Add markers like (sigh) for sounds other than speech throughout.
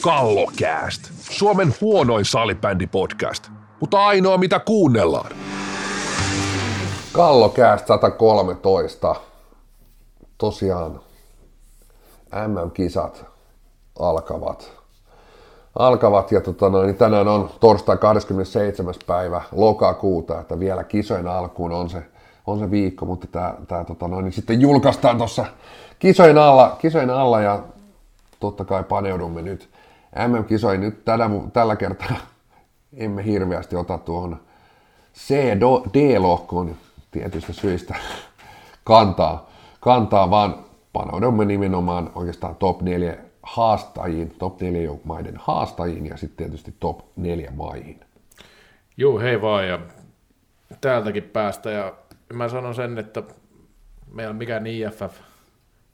Kallokääst. Suomen huonoin salibändi-podcast, mutta ainoa mitä kuunnellaan. Kallokääst 113. Tosiaan MM-kisat alkavat. Alkavat ja tota noin, tänään on torstai 27. päivä lokakuuta, että vielä kisojen alkuun on se, on se viikko, mutta tämä, tämä tota noin, niin sitten julkaistaan tuossa kisojen alla, kisojen alla ja totta kai paneudumme nyt MM-kisoihin. Nyt tällä, tällä kertaa emme hirveästi ota tuohon C-D-lohkoon tietystä syistä kantaa, kantaa, vaan panoudumme nimenomaan oikeastaan top 4 haastajiin, top 4 maiden haastajiin ja sitten tietysti top 4 maihin. Joo, hei vaan ja täältäkin päästä ja mä sanon sen, että meillä on mikään IFF,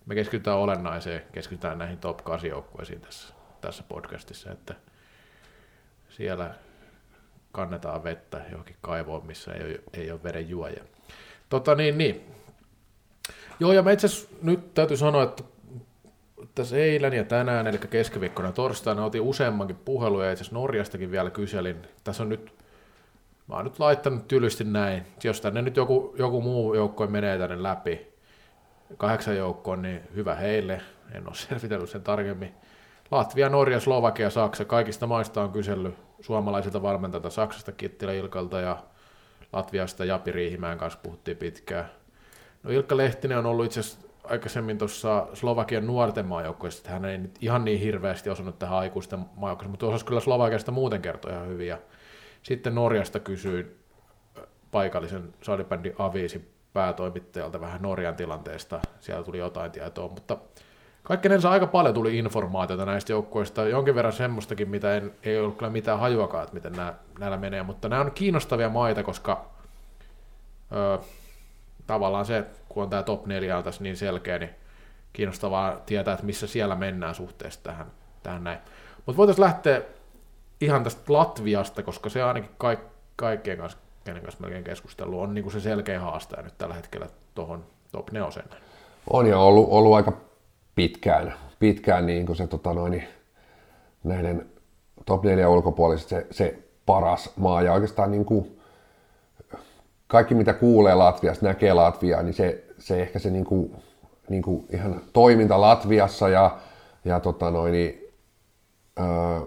me keskitytään olennaiseen, keskitytään näihin top 8 joukkueisiin tässä, tässä podcastissa, että siellä kannetaan vettä johonkin kaivoon, missä ei ole, ei ole veden juoja. Tota niin, niin. Joo, ja mä itse nyt täytyy sanoa, että tässä eilen ja tänään, eli keskiviikkona torstaina, otin useammankin puhelun ja itse Norjastakin vielä kyselin. Tässä on nyt, mä oon nyt laittanut tylysti näin, jos tänne nyt joku, joku muu joukko menee tänne läpi, kahdeksan joukkoon, niin hyvä heille, en ole (laughs) selvitellyt sen tarkemmin. Latvia, Norja, Slovakia, Saksa, kaikista maista on kysellyt suomalaisilta valmentajilta, Saksasta Kittilä Ilkalta ja Latviasta Japi Riihimäen kanssa puhuttiin pitkään. No Ilkka Lehtinen on ollut itse asiassa aikaisemmin tuossa Slovakian nuorten maajoukkoissa, että hän ei nyt ihan niin hirveästi osannut tähän aikuisten maajoukkoissa, mutta osasi kyllä Slovakiasta muuten kertoa ihan hyvin. Sitten Norjasta kysyin paikallisen salibändin Aviisi päätoimittajalta vähän Norjan tilanteesta. Siellä tuli jotain tietoa, mutta kaikkenensa aika paljon tuli informaatiota näistä joukkoista, jonkin verran semmoistakin, mitä en, ei ollut kyllä mitään hajuakaan, että miten nämä, näillä menee, mutta nämä on kiinnostavia maita, koska ö, tavallaan se, kun on tämä top 4 on tässä niin selkeä, niin kiinnostavaa tietää, että missä siellä mennään suhteessa tähän, tähän näin. Mutta voitaisiin lähteä ihan tästä Latviasta, koska se ainakin kaik, kaikkien kanssa, kenen kanssa melkein keskustelu, on niin kuin se selkeä haastaja nyt tällä hetkellä tuohon top 4. On ja ollut, ollut aika pitkään, pitkään niin kuin se tota noin, näiden top 4 ulkopuolista se, se paras maa. Ja oikeastaan niin kuin, kaikki mitä kuulee Latviasta, näkee Latviaa, niin se, se ehkä se niin kuin, niin kuin ihan toiminta Latviassa ja, ja tota noin, niin, öö,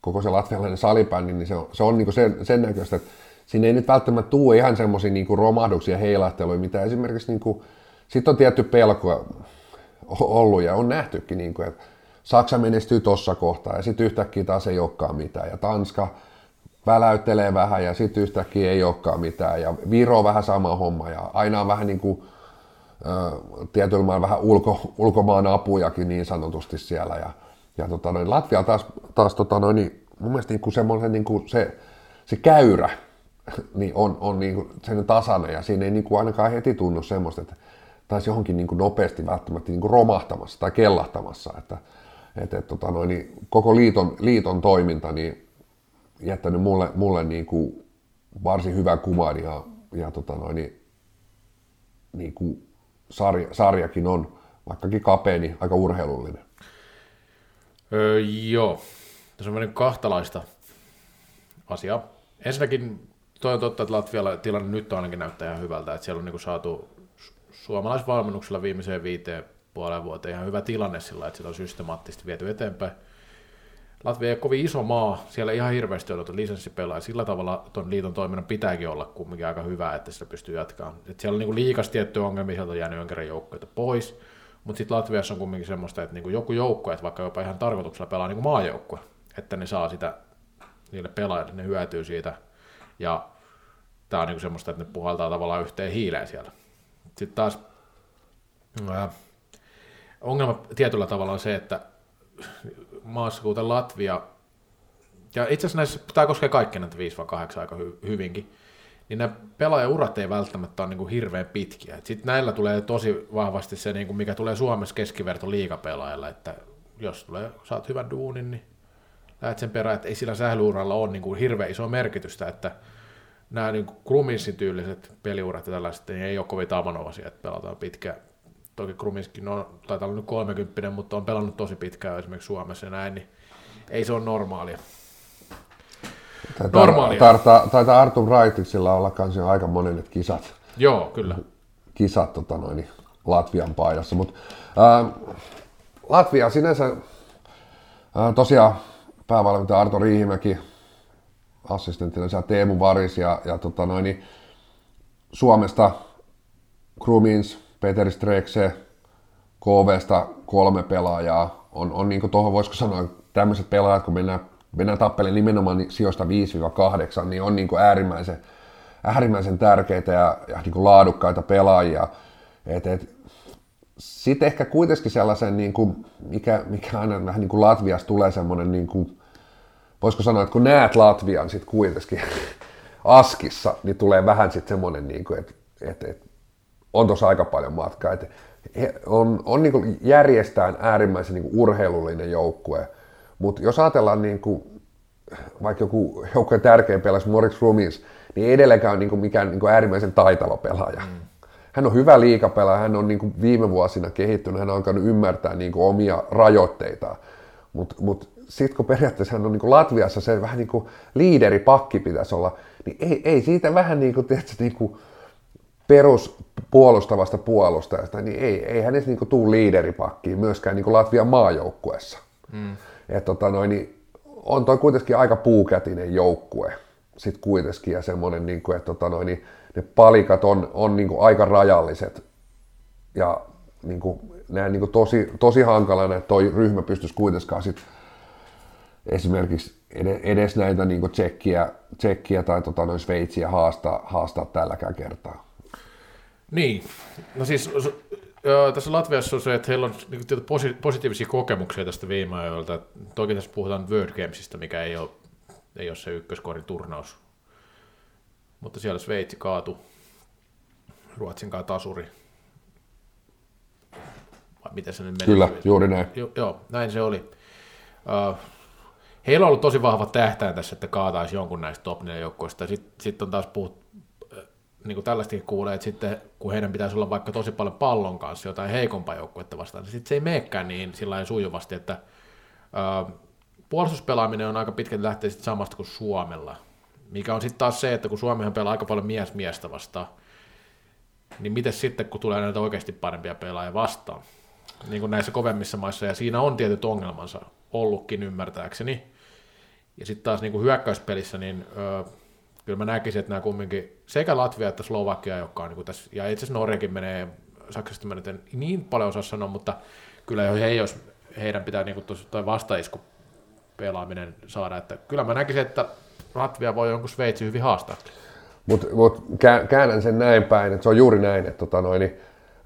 koko se latvialainen salibändi, niin se on, se on niin kuin sen, sen näköistä, että siinä ei nyt välttämättä tule ihan semmoisia niin romahduksia, heilahteluja, mitä esimerkiksi niin kuin, sitten on tietty pelko, ollut ja on nähtykin, niin kuin, että Saksa menestyy tuossa kohtaa ja sitten yhtäkkiä taas ei olekaan mitään ja Tanska väläyttelee vähän ja sitten yhtäkkiä ei olekaan mitään ja Viro on vähän sama homma ja aina on vähän niin kuin, tietyllä vähän ulko, ulkomaan apujakin niin sanotusti siellä ja, ja tota noin, Latvia taas, taas tota noin, niin mun mielestä niin kuin semmoinen niin kuin se, se käyrä (laughs) niin on, on niin kuin sen tasainen ja siinä ei niin kuin ainakaan heti tunnu semmoista, että taisi johonkin niin kuin nopeasti välttämättä niin kuin romahtamassa tai kellahtamassa. Että, et, et, tota noin, niin koko liiton, liiton toiminta niin jättänyt mulle, mulle niin kuin varsin hyvän kuvan ja, ja tota noin, niin, niin kuin sarja, sarjakin on, vaikkakin kapea, niin aika urheilullinen. Öö, joo, tässä on mennyt kahtalaista asiaa. Ensinnäkin toi on totta, että Latvialla tilanne nyt ainakin näyttää ihan hyvältä, että siellä on niin saatu suomalaisvalmennuksella viimeiseen viiteen puolen vuoteen ihan hyvä tilanne sillä, että sitä on systemaattisesti viety eteenpäin. Latvia ei ole kovin iso maa, siellä ihan hirveästi ole lisenssipelaa, sillä tavalla tuon liiton toiminnan pitääkin olla kumminkin aika hyvä, että sitä pystyy jatkamaan. Et siellä on niin liikas tiettyjä ongelmia, sieltä on jäänyt jonkin joukkoita pois, mutta sitten Latviassa on kumminkin semmoista, että niin joku joukko, että vaikka jopa ihan tarkoituksella pelaa niin maajoukkue, että ne saa sitä niille pelaajille, ne hyötyy siitä, ja tämä on niin semmoista, että ne puhaltaa tavallaan yhteen hiileen siellä. Sitten taas ää, ongelma tietyllä tavalla on se, että maassa kuten Latvia, ja itse asiassa näissä, tämä koskee kaikkia näitä 5-8 aika hy, hyvinkin, niin nämä pelaajaurat ei välttämättä ole niin kuin hirveän pitkiä. Sitten näillä tulee tosi vahvasti se, niin kuin mikä tulee Suomessa keskiverto liikapelaajalla, että jos tulee, saat hyvän duunin, niin lähdet sen perään, että ei sillä sählyuralla ole niin kuin hirveän iso merkitystä, että nämä niin Kruminsin tyyliset peliurat ja tällaiset, niin ei ole kovin tavanomaisia, että pelataan pitkään. Toki Kruminskin on, taitaa olla nyt 30, mutta on pelannut tosi pitkään esimerkiksi Suomessa ja näin, niin ei se ole normaalia. Taitaa, normaalia. Taitaa, taitaa Artur Raitiksilla olla kanssa aika monet kisat. Joo, kyllä. Kisat tota noin, Latvian paidassa, mutta Latvia sinänsä äh, tosiaan päävalmentaja Arto Riihimäki, assistenttina Teemu Varis ja, ja tota noin, niin Suomesta Krumins, Peter Strekse, KVsta kolme pelaajaa. On, on niin kuin tuohon voisiko sanoa, tämmöiset pelaajat, kun mennään, mennään tappelemaan nimenomaan sijoista 5-8, niin on niin kuin äärimmäisen, äärimmäisen tärkeitä ja, ja niin kuin laadukkaita pelaajia. Et, et, sitten ehkä kuitenkin sellaisen, niin kuin, mikä, mikä aina vähän niin kuin Latviasta tulee semmoinen niin kuin, voisiko sanoa, että kun näet Latvian sitten kuitenkin (laughs) askissa, niin tulee vähän sitten semmoinen, niin kuin, että, että, että on tuossa aika paljon matkaa. Että on, on niin kuin järjestään äärimmäisen niin kuin urheilullinen joukkue, mutta jos ajatellaan niin kuin, vaikka joku joukkueen tärkein pelasi Moritz Rumins, niin ei edelleenkään ole niin kuin mikään niin kuin äärimmäisen taitava pelaaja. Mm. Hän on hyvä liikapelaaja, hän on niin kuin viime vuosina kehittynyt, hän on alkanut ymmärtää niin kuin omia rajoitteitaan. Mutta mut sitten kun periaatteessa hän on niin kuin Latviassa se vähän niin kuin liideripakki pitäisi olla, niin ei, ei siitä vähän niin kuin, tiedätkö, niin kuin peruspuolustavasta puolustajasta, niin ei, ei hänestä niin kuin tuu liideripakkiin myöskään niin kuin Latvian maajoukkuessa. Mm. Et tota noin, niin on toi kuitenkin aika puukätinen joukkue sitten kuitenkin ja semmoinen, niin kuin, että tota noin, niin ne palikat on, on niin kuin aika rajalliset ja niin kuin, näen niin kuin tosi, tosi hankalana, että toi ryhmä pystyisi kuitenkaan sitten esimerkiksi edes näitä niin tsekkiä, tsekkiä tai tota, noin Sveitsiä haastaa, haastaa tälläkään kertaa. Niin, no siis tässä Latviassa on se, että heillä on niin positiivisia kokemuksia tästä viime ajoilta. Toki tässä puhutaan World Gamesista, mikä ei ole, ei ole se ykköskorin turnaus. Mutta siellä Sveitsi kaatu Ruotsin kanssa tasuri. Vai miten se nyt meni? Kyllä, juuri näin. Jo, joo, näin se oli. Uh, heillä on ollut tosi vahva tähtäin tässä, että kaataisi jonkun näistä top 4 joukkoista. Sitten sit on taas puhut, äh, niin kuin tällaistakin kuulee, että sitten kun heidän pitäisi olla vaikka tosi paljon pallon kanssa jotain heikompaa joukkuetta vastaan, niin sitten se ei meekään niin sillä sujuvasti, että uh, puolustuspelaaminen on aika pitkälti lähtee sitten samasta kuin Suomella, mikä on sitten taas se, että kun Suomihan pelaa aika paljon mies miestä vastaan, niin miten sitten, kun tulee näitä oikeasti parempia pelaajia vastaan, niin kuin näissä kovemmissa maissa, ja siinä on tietyt ongelmansa ollutkin ymmärtääkseni, ja sitten taas niin kuin hyökkäyspelissä, niin öö, kyllä mä näkisin, että nämä kumminkin sekä Latvia että Slovakia, jotka on niin tässä, ja itse asiassa Norjakin menee, Saksasta mä nyt en niin paljon osaa sanoa, mutta kyllä he, jos heidän pitää niin toi vastaisku pelaaminen saada, että kyllä mä näkisin, että Latvia voi jonkun Sveitsi hyvin haastaa. Mutta mut käännän sen näin päin, että se on juuri näin, että tota noin, niin,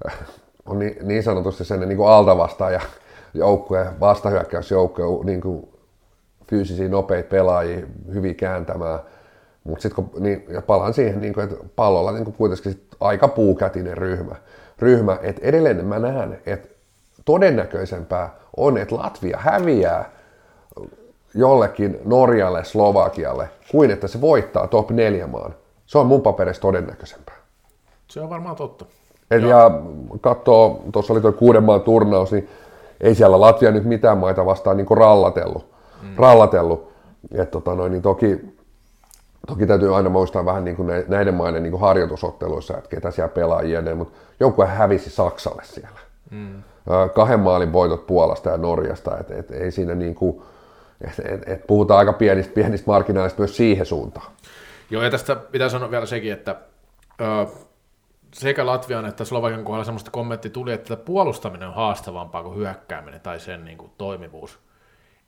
äh, on niin, niin sanotusti sen niin kuin altavastaaja joukkue, vastahyökkäysjoukkue, niin kuin fyysisiä nopeita pelaajia, hyvin kääntämään. Mutta sitten kun, niin, ja palaan siihen, niin että pallolla niin kuin kuitenkin sit aika puukätinen ryhmä. ryhmä että edelleen mä näen, että todennäköisempää on, että Latvia häviää jollekin Norjalle, Slovakialle, kuin että se voittaa top 4 maan. Se on mun paperissa todennäköisempää. Se on varmaan totta. Eli ja katsoo, tuossa oli tuo kuuden maan turnaus, niin ei siellä Latvia nyt mitään maita vastaan niin rallatellut. Mm. rallatellut. Et tota noin, niin toki, toki täytyy aina muistaa vähän niin kuin näiden maiden niin kuin harjoitusotteluissa, että ketä siellä pelaa jne, mutta joukkue hävisi Saksalle siellä. Mm. Kahden maalin voitot Puolasta ja Norjasta, että et, ei siinä niin kuin, et, et, et puhutaan aika pienistä, pienistä marginaalista myös siihen suuntaan. Joo, ja tästä pitää sanoa vielä sekin, että ö, sekä Latvian että Slovakian kohdalla semmoista kommentti tuli, että puolustaminen on haastavampaa kuin hyökkääminen tai sen niin kuin, toimivuus.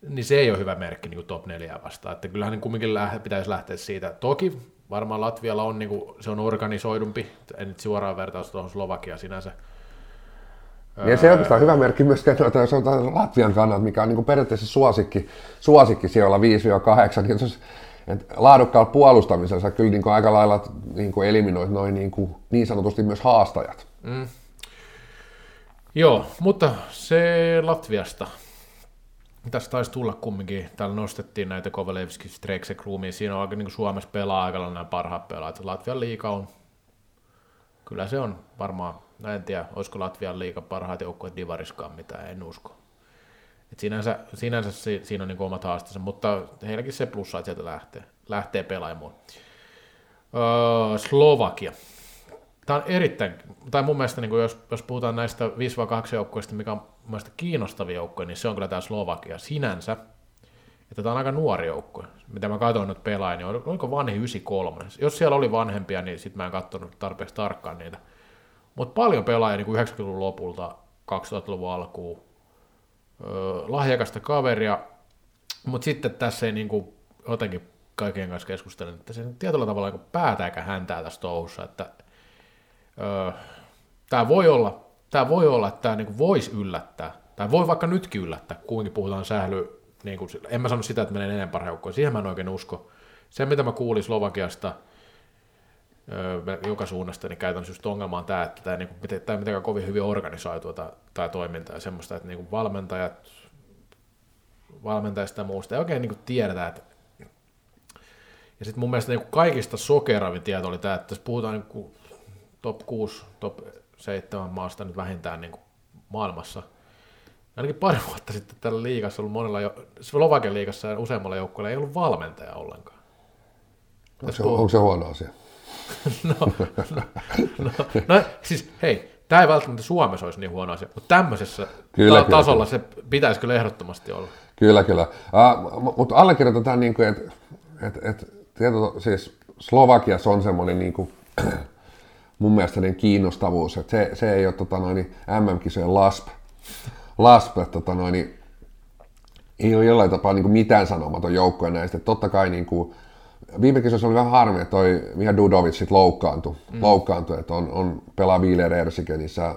Niin se ei ole hyvä merkki niin top 4 vastaan. Että kyllähän niin kumminkin lähe, pitäisi lähteä siitä. Toki varmaan Latvialla on, niin kuin, se on organisoidumpi, en nyt suoraan vertaus tuohon Slovakia sinänsä. Ja se on oikeastaan hyvä merkki myöskään, että jos on Latvian kannalta, mikä on niin kuin periaatteessa suosikki, suosikki siellä 5-8, niin jos et laadukkaalla puolustamisella kyllä niin kuin aika lailla niin kuin eliminoit noin niin, kuin, niin sanotusti myös haastajat. Mm. Joo, mutta se Latviasta. Tässä taisi tulla kumminkin, täällä nostettiin näitä Kovalevski, Streksek, Ruumiin, siinä on aika niin kuin Suomessa pelaa aika nämä parhaat pelaajat. Latvian liiga on, kyllä se on varmaan, mä en tiedä, olisiko Latvian liiga parhaat joukkueet Divariskaan mitä, en usko. Et sinänsä, sinänsä si, siinä on niin omat haasteensa, mutta heilläkin se plussa, että sieltä lähtee, lähtee pelaamaan. Öö, Slovakia. Tämä on erittäin, tai mun mielestä niin jos, jos puhutaan näistä 5-2 joukkoista, mikä on mun mielestä kiinnostavia joukkoja, niin se on kyllä tämä Slovakia sinänsä. Että tämä on aika nuori joukko. Mitä mä katsoin nyt pelaajan, niin oliko vanhi 93? Jos siellä oli vanhempia, niin sitten mä en katsonut tarpeeksi tarkkaan niitä. Mutta paljon pelaajia niin 90-luvun lopulta, 2000-luvun alkuun, lahjakasta kaveria, mutta sitten tässä ei niin kuin, jotenkin kaikkien kanssa keskustelen, että se tietyllä tavalla niin päätääkä häntää tässä touhussa, että tämä voi olla, tämä voi olla, että tämä niin voisi yllättää, tai voi vaikka nytkin yllättää, kuinka puhutaan sähly, niin kuin, en mä sano sitä, että menee enemmän parhaukkoon, siihen mä en oikein usko. Se, mitä mä kuulin Slovakiasta, joka suunnasta, niin käytännössä just ongelma on tämä, että tämä, niin kuin, tämä mitenkään kovin hyvin organisoitua tai, tai toimintaa ja semmoista, että niin kuin valmentajat, valmentajista ja muusta. Ei oikein niin kuin tiedetä, että ja sitten mun mielestä niin kaikista sokeravin tieto oli tämä, että jos puhutaan niin kuin top 6, top 7 maasta nyt vähintään niin kuin maailmassa, ainakin pari (laughs) vuotta sitten tällä liigassa ollut monella, jo, Slovakian liigassa ja useammalla joukkueella ei ollut valmentaja ollenkaan. Onko se, onko se huono asia? (laughs) no, no, no, no, siis hei, tämä ei välttämättä Suomessa olisi niin huono asia, mutta tämmöisessä kyllä, ta- kyllä, tasolla kyllä. se pitäisi kyllä ehdottomasti olla. Kyllä, kyllä. Uh, mutta allekirjoitetaan, niin että et, et, tieto, siis Slovakiassa on semmoinen niin kuin, (clears throat) mun mielestä niin kiinnostavuus, että se, se ei ole tota noin, MM-kisojen LASP, LASP että tota noin, ei ole jollain tapaa niin kuin mitään sanomaton joukkoja näistä. Että totta kai niin kuin, viime kisoissa oli vähän harmi, että toi Miha Dudovic sit loukkaantui, mm. loukkaantui että on, on pelaa Wieler Ersikenissä,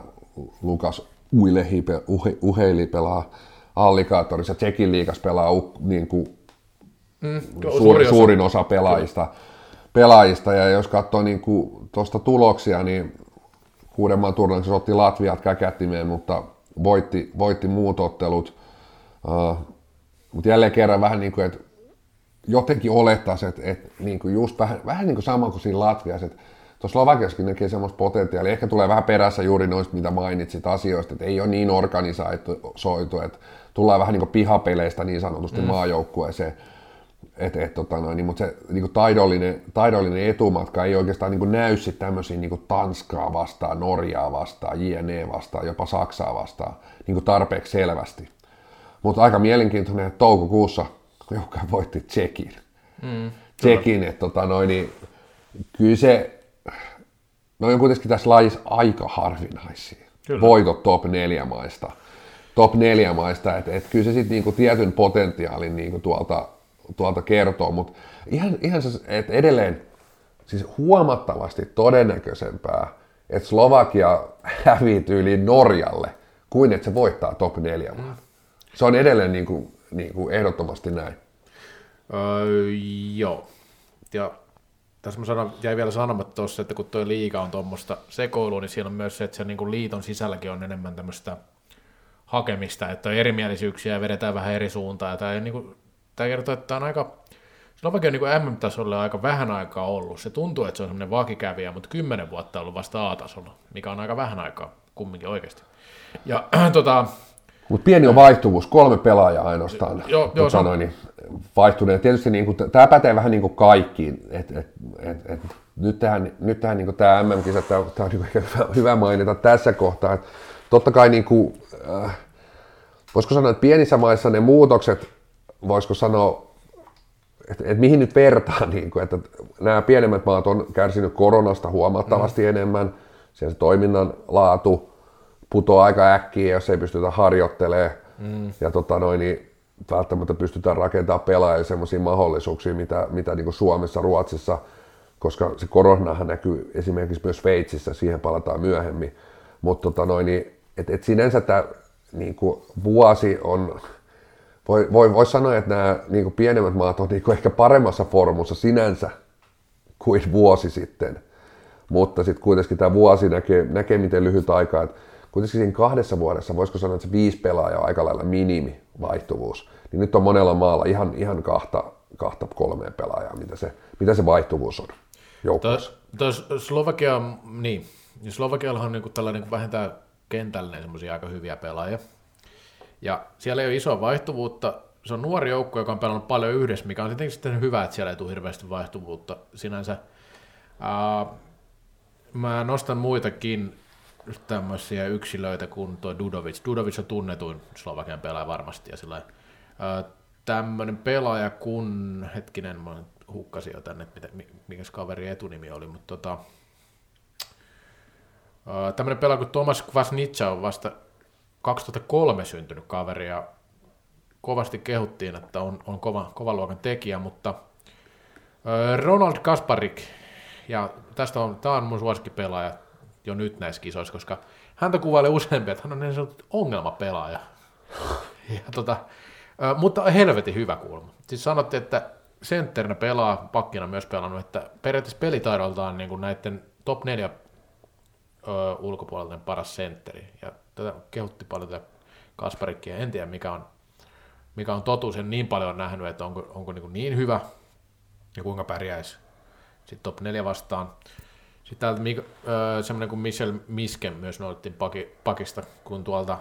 Lukas Uilehi, Uhe, Uheili pelaa Allikaatorissa, Tsekin liikas pelaa niin kuin, mm, suuri, osa. suurin osa pelaajista. pelaajista. Ja jos katsoo niin tuosta tuloksia, niin kuudemman turnauksessa otti Latviat käkättimeen, mutta voitti, voitti muut ottelut. Uh, mutta jälleen kerran vähän niin kuin, että jotenkin olettaisiin, että, että niin kuin just vähän, vähän niin kuin sama kuin siinä Latviassa, että tuossa Slovakiassakin näkee semmoista potentiaalia. Ehkä tulee vähän perässä juuri noista, mitä mainitsit asioista, että ei ole niin organisoitu, että tullaan vähän niin kuin pihapeleistä niin sanotusti mm. maajoukkueeseen. Et, et, tota noin, niin, mutta se niin kuin taidollinen, taidollinen etumatka ei oikeastaan niin kuin näy sitten tämmöisiin niin Tanskaa vastaan, Norjaa vastaan, JNE vastaan, jopa Saksaa vastaan niin kuin tarpeeksi selvästi. Mutta aika mielenkiintoinen, että toukokuussa (laughs) joka voitti Tsekin. Mm, Tsekin, että tota noin, niin, kyllä se, no on kuitenkin tässä lajissa aika harvinaisia. Kyllä. Voitot top 4 maista. Top 4 maista, että et kyllä se sitten niinku tietyn potentiaalin niinku tuolta tuolta kertoo, mutta ihan, ihan se, että edelleen siis huomattavasti todennäköisempää, että Slovakia hävii yli Norjalle, kuin että se voittaa top 4 maan. Se on edelleen niin kuin, niin kuin ehdottomasti näin. Öö, joo. Ja tässä mä sanon, jäi vielä sanomatta tuossa, että kun tuo liiga on tuommoista sekoilua, niin siinä on myös se, että se niin kuin liiton sisälläkin on enemmän tämmöistä hakemista, että on erimielisyyksiä ja vedetään vähän eri suuntaan. Tämä ei niin kuin tämä kertoo, että tämä on aika, Slovakia on niin MM-tasolle aika vähän aikaa ollut. Se tuntuu, että se on semmoinen vakikävijä, mutta kymmenen vuotta on ollut vasta A-tasolla, mikä on aika vähän aikaa kumminkin oikeasti. Ja (clears throat) tota, mutta pieni on vaihtuvuus, kolme pelaajaa ainoastaan jo, jo, tota, noin, niin, vaihtuneet. Tietysti niin kuin, tämä pätee vähän niin kuin kaikkiin. Et, et, et, et, nyt tähän, nyt tähän niin kuin tämä MM-kisa, tämä, tämä on niin hyvä, hyvä mainita tässä kohtaa. Että totta kai, niin kuin, äh, voisiko sanoa, että pienissä maissa ne muutokset voisiko sanoa, että, että mihin nyt vertaa, (laughs) niin kuin, että nämä pienemmät maat on kärsinyt koronasta huomattavasti mm. enemmän, siellä se toiminnan laatu putoaa aika äkkiä, jos ei pystytä harjoittelemaan, mm. ja tota noin, niin välttämättä pystytään rakentamaan pelaajille sellaisia mahdollisuuksia, mitä, mitä niin kuin Suomessa, Ruotsissa, koska se koronahan näkyy esimerkiksi myös Sveitsissä, siihen palataan myöhemmin, mutta tota noin, niin, et, et sinänsä tämä niin kuin vuosi on voi, voi, voi sanoa, että nämä niin kuin pienemmät maat on niin kuin ehkä paremmassa formussa sinänsä kuin vuosi sitten. Mutta sitten kuitenkin tämä vuosi näkee, näkee miten lyhyt aika. Että kuitenkin siinä kahdessa vuodessa, voisiko sanoa, että se viisi pelaajaa on aika lailla minimi vaihtuvuus. Niin nyt on monella maalla ihan, ihan kahta, kahta kolmea pelaajaa, mitä se, mitä se vaihtuvuus on joukkueessa. Slovakia, niin, Slovakiallahan on niin tällainen niin vähintään kentällinen semmoisia aika hyviä pelaajia. Ja siellä ei ole isoa vaihtuvuutta. Se on nuori joukko, joka on pelannut paljon yhdessä, mikä on tietenkin sitten hyvä, että siellä ei tule hirveästi vaihtuvuutta sinänsä. Uh, mä nostan muitakin tämmöisiä yksilöitä kuin tuo Dudovic. Dudovic on tunnetuin Slovakian pelaaja varmasti. Ja sillä, uh, tämmöinen pelaaja kun, hetkinen, mä hukkasin jo tänne, että mikä kaveri etunimi oli, mutta tota, uh, tämmöinen pelaaja kuin Tomas Kvasnitsa on vasta 2003 syntynyt kaveri ja kovasti kehuttiin, että on, on kova, kova luokan tekijä, mutta Ronald Kasparik, ja tästä on, tämä on mun suosikkipelaaja jo nyt näissä kisoissa, koska häntä kuvailee useampi, että hän on niin sanottu ongelmapelaaja. (laughs) Ja tota, mutta helvetin hyvä kulma. Siis sanottiin, että sentterinä pelaa, pakkina myös pelannut, että periaatteessa pelitaidoltaan niin kuin näiden top 4 ulkopuolelta paras sentteri. Ja tätä kehutti paljon tätä Kasparikkia. En tiedä, mikä on, mikä on totuus. En niin paljon nähnyt, että onko, onko niin, niin hyvä ja kuinka pärjäisi sitten top 4 vastaan. Sitten täältä semmoinen kuin Michel Misken myös noudettiin paki, pakista, kun tuolta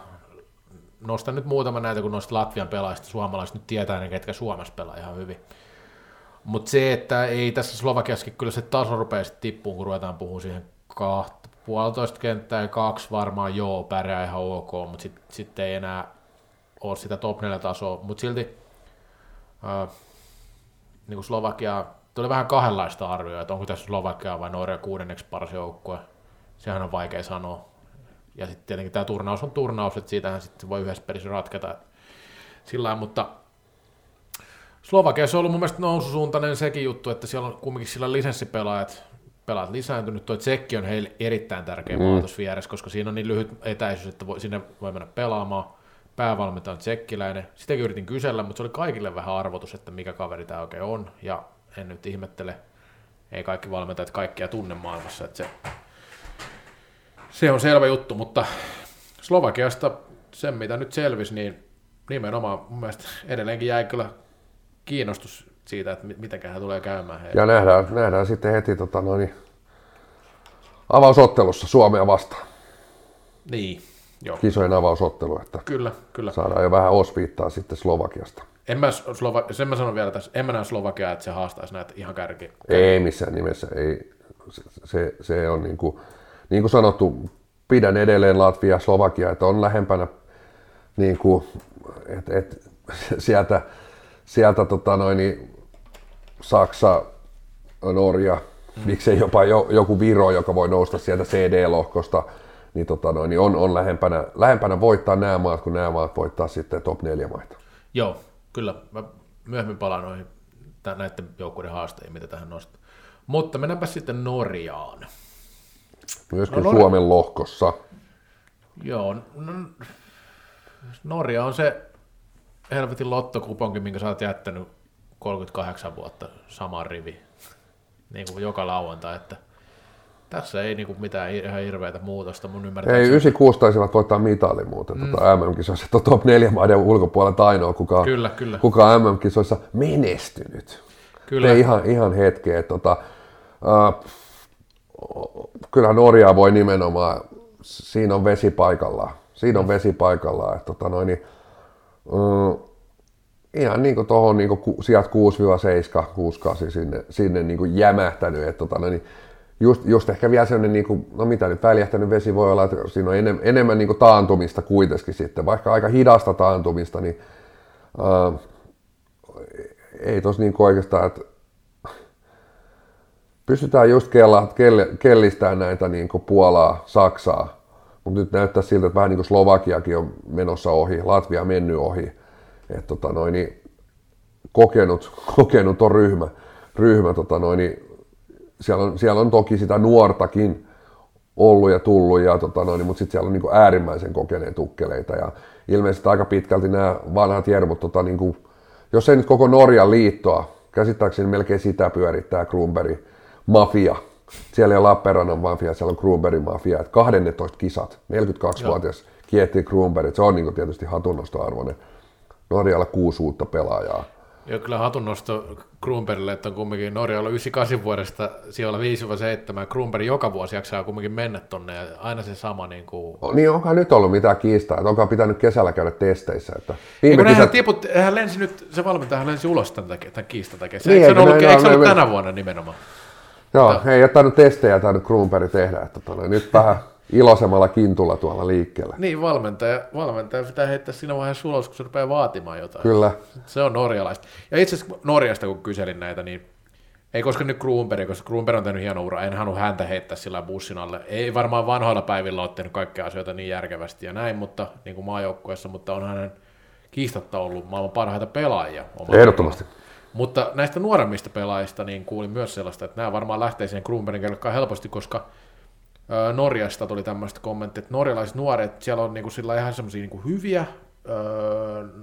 nostan nyt muutama näitä, kun noista Latvian pelaajista suomalaiset nyt tietää ne, ketkä Suomessa pelaa ihan hyvin. Mutta se, että ei tässä Slovakiassakin kyllä se taso rupeaa sitten tippuun, kun ruvetaan puhumaan siihen puolitoista kenttää ja kaksi varmaan joo, pärjää ihan ok, mutta sitten sit ei enää ole sitä top 4 tasoa, mutta silti äh, niin kuin Slovakia, tuli vähän kahdenlaista arvioa, että onko tässä Slovakia vai Norja kuudenneksi paras joukkue, sehän on vaikea sanoa. Ja sitten tietenkin tämä turnaus on turnaus, että siitähän sitten voi yhdessä pelissä ratketa sillä mutta Slovakiassa on ollut mun mielestä noususuuntainen sekin juttu, että siellä on kumminkin sillä lisenssipelaajat pelaat lisääntynyt. Tuo tsekki on heille erittäin tärkeä mm. maa vieressä, koska siinä on niin lyhyt etäisyys, että voi, sinne voi mennä pelaamaan. Päävalmentaja on tsekkiläinen. Sitäkin yritin kysellä, mutta se oli kaikille vähän arvotus, että mikä kaveri tämä oikein on. Ja en nyt ihmettele, ei kaikki valmentajat kaikkia tunne maailmassa, että se, se on selvä juttu, mutta Slovakiasta sen, mitä nyt selvisi, niin nimenomaan mun mielestä edelleenkin jäi kyllä kiinnostus siitä, että miten hän tulee käymään. Heille. Ja nähdään, nähdään sitten heti tota, noin, avausottelussa Suomea vastaan. Niin, joo. Kisojen avausottelu, että kyllä, kyllä. saadaan jo vähän osviittaa sitten Slovakiasta. En mä, Slova, sen mä sanon vielä tässä, en mä näe Slovakiaa, että se haastaisi näitä ihan kärki. Ei missään nimessä, ei. Se, se, se on niin kuin, niin kuin sanottu, pidän edelleen Latvia Slovakia, että on lähempänä niin kuin, et, et, sieltä, sieltä tota noin, niin Saksa, Norja, mm. miksei jopa jo, joku Viro, joka voi nousta sieltä CD-lohkosta, niin, tota noin, niin on, on lähempänä, lähempänä voittaa nämä maat, kun nämä maat voittaa sitten top 4 maita. Joo, kyllä. Mä myöhemmin palaan noihin näiden joukkueiden haasteisiin, mitä tähän nostaa. Mutta mennäänpä sitten Norjaan. Myöskin no, Suomen lohkossa. Joo, no, Norja on se helvetin lottokuponki, minkä sä oot jättänyt 38 vuotta sama rivi, (laughs) niin kuin joka lauantai, että tässä ei niin kuin mitään ihan hirveätä muutosta mun ymmärtääkseni. Ei, 96 taisivat voittaa mitali muuten mm. tuota MM-kisoissa, että top 4 maiden ulkopuolelta ainoa, kuka, kyllä, kyllä. kuka on MM-kisoissa menestynyt. Kyllä. Ei ihan, ihan hetkeä, että tota, äh, kyllähän Norjaa voi nimenomaan, siinä on vesi paikallaan, siinä on vesi paikallaan, että tota noin, niin, ihan niin kuin tuohon niin kuin sieltä 6-7, 6-8 sinne, sinne niin kuin jämähtänyt. Että tota, no niin, just, just, ehkä vielä sellainen, niin kuin, no mitä nyt, väljähtänyt vesi voi olla, että siinä on enem, enemmän niin kuin taantumista kuitenkin sitten, vaikka aika hidasta taantumista, niin ää, ei tos niin oikeastaan, että pystytään just kella, kelle, kellistämään näitä niin kuin Puolaa, Saksaa, mutta nyt näyttää siltä, että vähän niin kuin Slovakiakin on menossa ohi, Latvia mennyt ohi, että tota noin, niin kokenut, (laughs) kokenut on ryhmä, ryhmä tota noin, niin siellä, on, siellä on toki sitä nuortakin ollut ja tullut, ja tota noin, mutta sitten siellä on niin kuin äärimmäisen kokeneet tukkeleita ja ilmeisesti aika pitkälti nämä vanhat jermut, tota, niin kuin, jos ei nyt koko Norjan liittoa, käsittääkseni melkein sitä pyörittää Grunberg mafia. Siellä ei ole Lappeenrannan mafia, siellä on Grunbergin mafia. että 12 kisat, 42-vuotias Kietti Grunberg, se on niin tietysti hatunnostoarvoinen Norjalla kuusi uutta pelaajaa. Ja kyllä hatunnosto Kruunbergille, että on kumminkin Norjalla 98 vuodesta siellä 5-7. Kruunberg joka vuosi jaksaa kumminkin mennä tonne ja aina se sama niin kuin... Niin onkaan nyt ollut mitään kiistaa, että onkaan pitänyt kesällä käydä testeissä. Että Viime viime kisat... tiput, hän lensi nyt, se valmentaja lensi ulos tämän, tämän kiistan takia. Niin, eikö se ollut, eikö ollut tänä vuonna nimenomaan? Joo, ei ole tainnut testejä tainnut Kruunberg tehdä, että tota, nyt vähän iloisemmalla kintulla tuolla liikkeellä. Niin, valmentaja, valmentaja pitää heittää siinä vaiheessa ulos, kun se rupeaa vaatimaan jotain. Kyllä, Se on norjalaista. Ja itse asiassa Norjasta, kun kyselin näitä, niin ei koska nyt Kruunberg, koska Kruunberg on tehnyt hieno ura, en halua häntä heittää sillä bussin alle. Ei varmaan vanhoilla päivillä ole tehnyt kaikkia asioita niin järkevästi ja näin, mutta niin kuin maajoukkueessa, mutta on hänen kiistatta ollut maailman parhaita pelaajia. ehdottomasti. Mutta näistä nuoremmista pelaajista niin kuulin myös sellaista, että nämä varmaan lähtee siihen Kruunbergin kelkkaan helposti, koska Norjasta tuli tämmöistä kommenttia, että norjalaiset nuoret, siellä on niinku sillä ihan semmoisia niinku hyviä,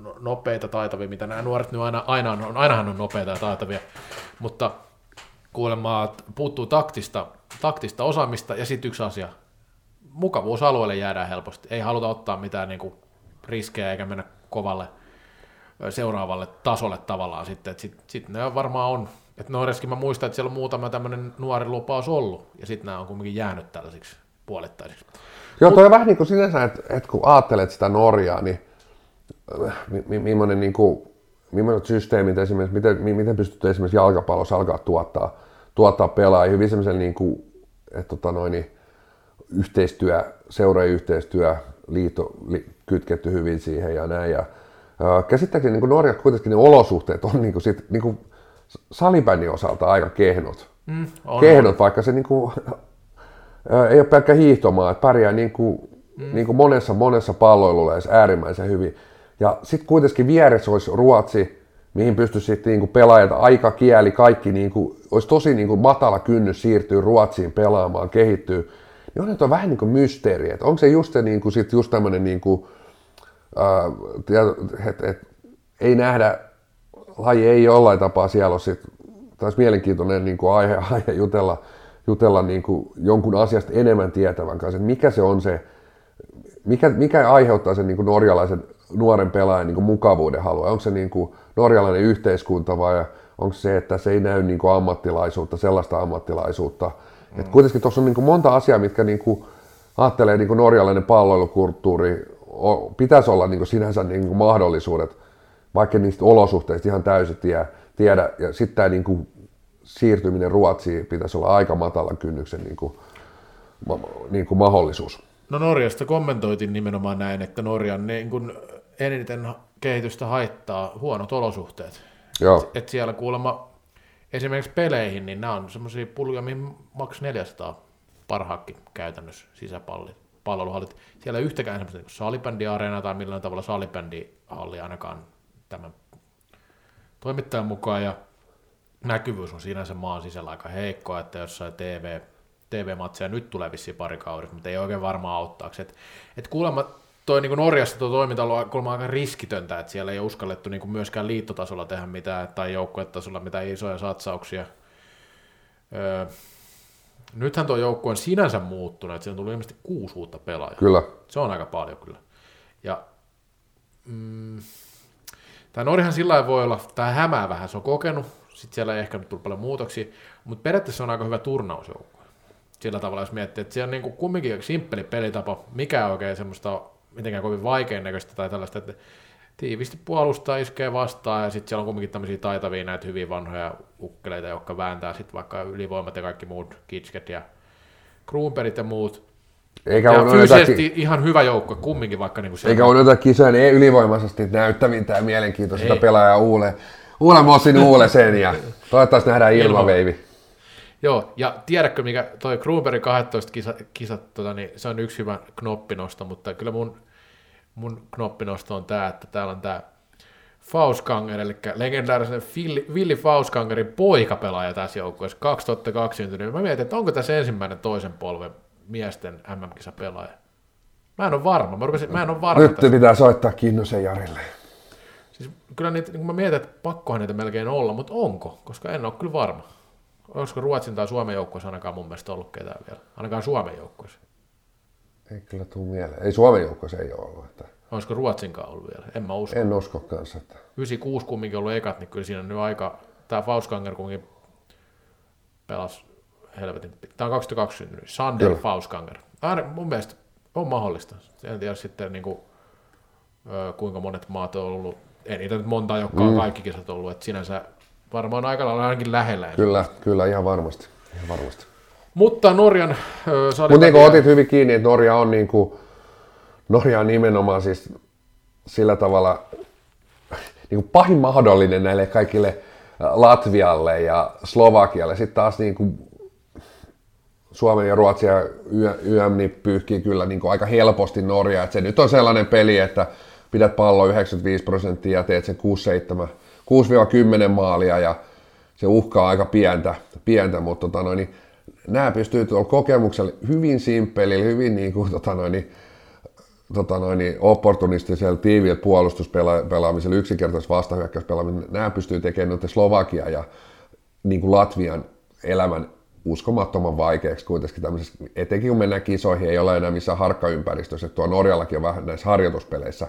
no- nopeita, taitavia, mitä nämä nuoret nyt aina, aina on, ainahan on nopeita ja taitavia, mutta kuulemma puuttuu taktista, taktista osaamista ja sitten yksi asia, mukavuusalueelle jäädään helposti, ei haluta ottaa mitään niinku riskejä eikä mennä kovalle seuraavalle tasolle tavallaan sitten, että sitten sit ne varmaan on, että Norjassakin mä muistan, että siellä on muutama tämmöinen nuori lupaus ollut, ja sitten nämä on kuitenkin jäänyt tällaisiksi puolittaisiksi. Joo, toi on vähän niin kuin sinänsä, että, että kun ajattelet sitä Norjaa, niin mi, mi, millainen, niin kuin, millaiset systeemit esimerkiksi, miten, mi- miten pystyt esimerkiksi jalkapallossa alkaa tuottaa, tuottaa pelaajia, hyvin semmoisen niin kuin, että tota noin, niin, yhteistyö, seuraajan yhteistyö, liitto li, kytketty hyvin siihen ja näin. Ja, käsittääkseni niin kuin Norjassa kuitenkin ne olosuhteet on niin kuin sit, niin kuin salibändin osalta aika kehnot. Mm, on, kehnot, vaikka se (laughs) niin kuin, ei ole pelkkä hiihtomaa, että pärjää niin kuin, mm. niin kuin monessa, monessa palloiluleissa äärimmäisen hyvin. Ja sitten kuitenkin vieressä olisi Ruotsi, mihin pystyisi sitten niin kuin pelaajat, aika, kieli, kaikki, niin kuin, olisi tosi niin kuin matala kynnys siirtyä Ruotsiin pelaamaan, kehittyy. Niin on, on vähän niin kuin mysteeri, että onko se just, se, niin kuin, sit just tämmöinen, niin kuin, että et, ei nähdä, laji ei jollain tapaa siellä ole sit, taas mielenkiintoinen niin kuin aihe, (laughs) aihe jutella, jutella niin kuin jonkun asiasta enemmän tietävän kanssa, että mikä se on se, mikä, mikä aiheuttaa sen niin kuin norjalaisen nuoren pelaajan niin kuin mukavuuden halua? Onko se niin kuin norjalainen yhteiskunta vai onko se, että se ei näy niin kuin ammattilaisuutta, sellaista ammattilaisuutta? Mm. Et kuitenkin tuossa on niin kuin monta asiaa, mitkä niin kuin ajattelee niin kuin norjalainen palloilukulttuuri, pitäisi olla niin kuin sinänsä niin kuin mahdollisuudet, vaikka niistä olosuhteista ihan täysin tie, tiedä. Ja sitten tämä niin kuin siirtyminen Ruotsiin pitäisi olla aika matala kynnyksen niin kuin, niin kuin mahdollisuus. No Norjasta kommentoitiin nimenomaan näin, että Norjan niin kun eniten kehitystä haittaa huonot olosuhteet. Joo. Et siellä kuulemma esimerkiksi peleihin, niin nämä on semmoisia puljuja, mihin maks 400 parhaakki käytännössä sisäpallit, palveluhallit. Siellä ei yhtäkään semmoista niin salibändiareenaa tai millään tavalla salibändihalli ainakaan tämän toimittajan mukaan. Ja näkyvyys on sinänsä maan sisällä aika heikkoa, että jossain TV, TV-matseja nyt tulee vissiin pari kaudessa, mutta ei oikein varmaan auttaaksi. Et, et kuulemma toi niin Norjassa tuo toiminta on ollut aika riskitöntä, että siellä ei uskallettu niin myöskään liittotasolla tehdä mitään tai joukkuetasolla mitään isoja satsauksia. Öö, nythän tuo joukkue on sinänsä muuttunut, että siinä on tullut ilmeisesti kuusi uutta pelaajaa. Kyllä. Se on aika paljon kyllä. Ja mm, tämä Norjahan sillä voi olla, tämä hämää vähän, se on kokenut, sitten siellä ei ehkä nyt tullut paljon muutoksia, mutta periaatteessa se on aika hyvä turnausjoukkue. Sillä tavalla, jos miettii, että siellä on niin kuin kumminkin simppeli pelitapa, mikä on oikein semmoista mitenkään kovin vaikean näköistä tai tällaista, että tiivisti puolustaa, iskee vastaan ja sitten siellä on kumminkin tämmöisiä taitavia näitä hyvin vanhoja ukkeleita, jotka vääntää sitten vaikka ylivoimat ja kaikki muut, Kitsket ja Kruunperit ja muut. Eikä Ja fyysisesti jotakin, ihan hyvä joukkue kumminkin, vaikka niinku eikä ole jotakin kisojen ei ylivoimaisesti näyttävintä ja mielenkiintoista Ei. pelaajaa Uule. Uule Mossin Uule sen ja toivottavasti nähdään ilmaveivi. Joo, ja tiedätkö mikä toi Kruunbergin 12 kisa, kisat, tota, niin se on yksi hyvä knoppinosto, mutta kyllä mun, mun knoppinosto on tämä, että täällä on tämä Fauskanger, eli legendaarisen Villi, Fauskangerin poikapelaaja tässä joukkueessa, 2002 syntynyt. Mä mietin, että onko tässä ensimmäinen toisen polven miesten MM-kisapelaaja. Mä en ole varma, mä, rupesin, mä en ole varma Nyt tästä. pitää soittaa Kinnusen Jarille. Siis kyllä niitä, niin mä mietin, että pakkohan niitä melkein olla, mutta onko? Koska en ole kyllä varma. Olisiko Ruotsin tai Suomen joukkueessa ainakaan mun mielestä ollut ketään vielä? Ainakaan Suomen joukkueessa. Ei kyllä tuu mieleen. Ei Suomen joukkueessa ei ole ollut. Että... Olisiko Ruotsinkaan ollut vielä? En mä usko. En usko kanssa. Että... 96 kumminkin ollut ekat, niin kyllä siinä on nyt aika, tämä Fauskanger kumminkin pelasi helvetin, tämä on 2002 syntynyt, Sander Kyllä. Fauskanger. Aina mun mielestä on mahdollista. En tiedä sitten niin kuin, kuinka monet maat on ollut, ei niitä nyt monta, jotka on kaikki kisat ollut, että sinänsä varmaan aika lailla ainakin lähellä. Kyllä, kyllä, ihan varmasti. Ihan varmasti. Mutta Norjan ö, Mutta niin kuin otit hyvin kiinni, että Norja on, niin kuin, Norja on nimenomaan siis sillä tavalla niin kuin pahin mahdollinen näille kaikille Latvialle ja Slovakialle. Sitten taas niin kuin Suomen ja Y- YM niin pyyhkii kyllä niin kuin aika helposti Norjaa. Se nyt on sellainen peli, että pidät pallo 95 prosenttia ja teet sen 6-7, 6-10 maalia ja se uhkaa aika pientä, pientä mutta tota noin, niin nämä pystyy tuolla kokemuksella hyvin simppelillä, hyvin niin kuin, tota noin, niin, tota noin, niin opportunistisella tiiviillä puolustuspelaamisella, yksinkertaisella vastahyökkäyspelaamisella, nämä pystyy tekemään nyt Slovakia ja niin kuin Latvian elämän uskomattoman vaikeaksi kuitenkin tämmöisessä, etenkin kun mennään kisoihin, ei ole enää missään harkkaympäristössä, tuo Norjallakin on vähän näissä harjoituspeleissä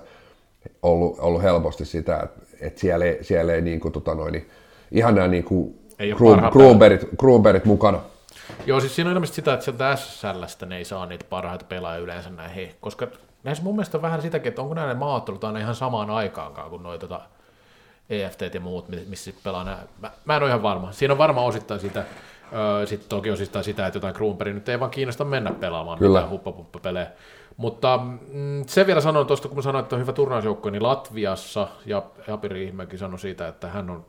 ollut, ollut helposti sitä, että, että siellä ei, siellä ei niin kuin, tota noin, niin, ihan nämä niin kuin Ei ole Kruun- parhaat Kruunbergit, Kruunbergit mukana. Joo, siis siinä on ilmeisesti sitä, että sieltä SSLstä ne ei saa niitä parhaita pelaajia yleensä näihin, koska näissä mun mielestä on vähän sitäkin, että onko näille maattelut aina ihan samaan aikaankaan kuin noita tota, EFT ja muut, mi- missä sit pelaa nämä. Mä, mä en ole ihan varma. Siinä on varmaan osittain sitä, öö, sitten toki osittain sitä, että jotain Kruunberg nyt ei vaan kiinnosta mennä pelaamaan Kyllä. mitään huppapuppa-pelejä. Mutta mm, sen vielä sanon tuosta, kun mä sanoin, että on hyvä turnausjoukko, niin Latviassa, ja Japi Riihimäki sanoi siitä, että hän on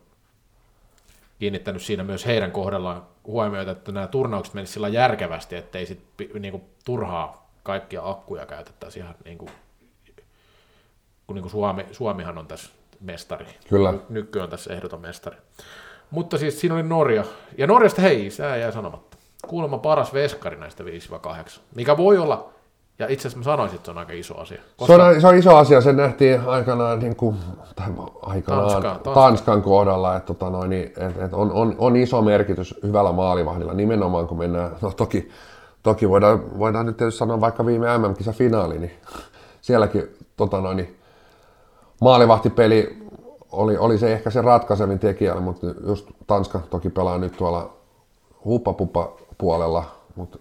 kiinnittänyt siinä myös heidän kohdallaan huomioita, että nämä turnaukset menisivät sillä järkevästi, ettei sit niinku turhaa kaikkia akkuja käytettäisi ihan niin kuin, kun niin kuin Suomi, Suomihan on tässä mestari. Kyllä. Ny- Nyky on tässä ehdoton mestari. Mutta siis siinä oli Norja. Ja Norjasta hei, sää jää sanomatta. Kuulemma paras veskari näistä 5-8. Mikä voi olla, ja itse asiassa mä sanoisin, että se on aika iso asia. Se on, se on iso asia, se nähtiin aikanaan, niin kuin, tai aikanaan Tanska- Tanska. Tanskan kohdalla, että tota noin, niin, et, et on, on, on, iso merkitys hyvällä maalivahdilla, nimenomaan kun mennään, no toki, toki voidaan, voidaan nyt tietysti sanoa vaikka viime MM-kisa finaali, niin sielläkin tota noin, maalivahtipeli oli, oli se ehkä se ratkaisevin tekijä, mutta just Tanska toki pelaa nyt tuolla huppapuppa puolella, mutta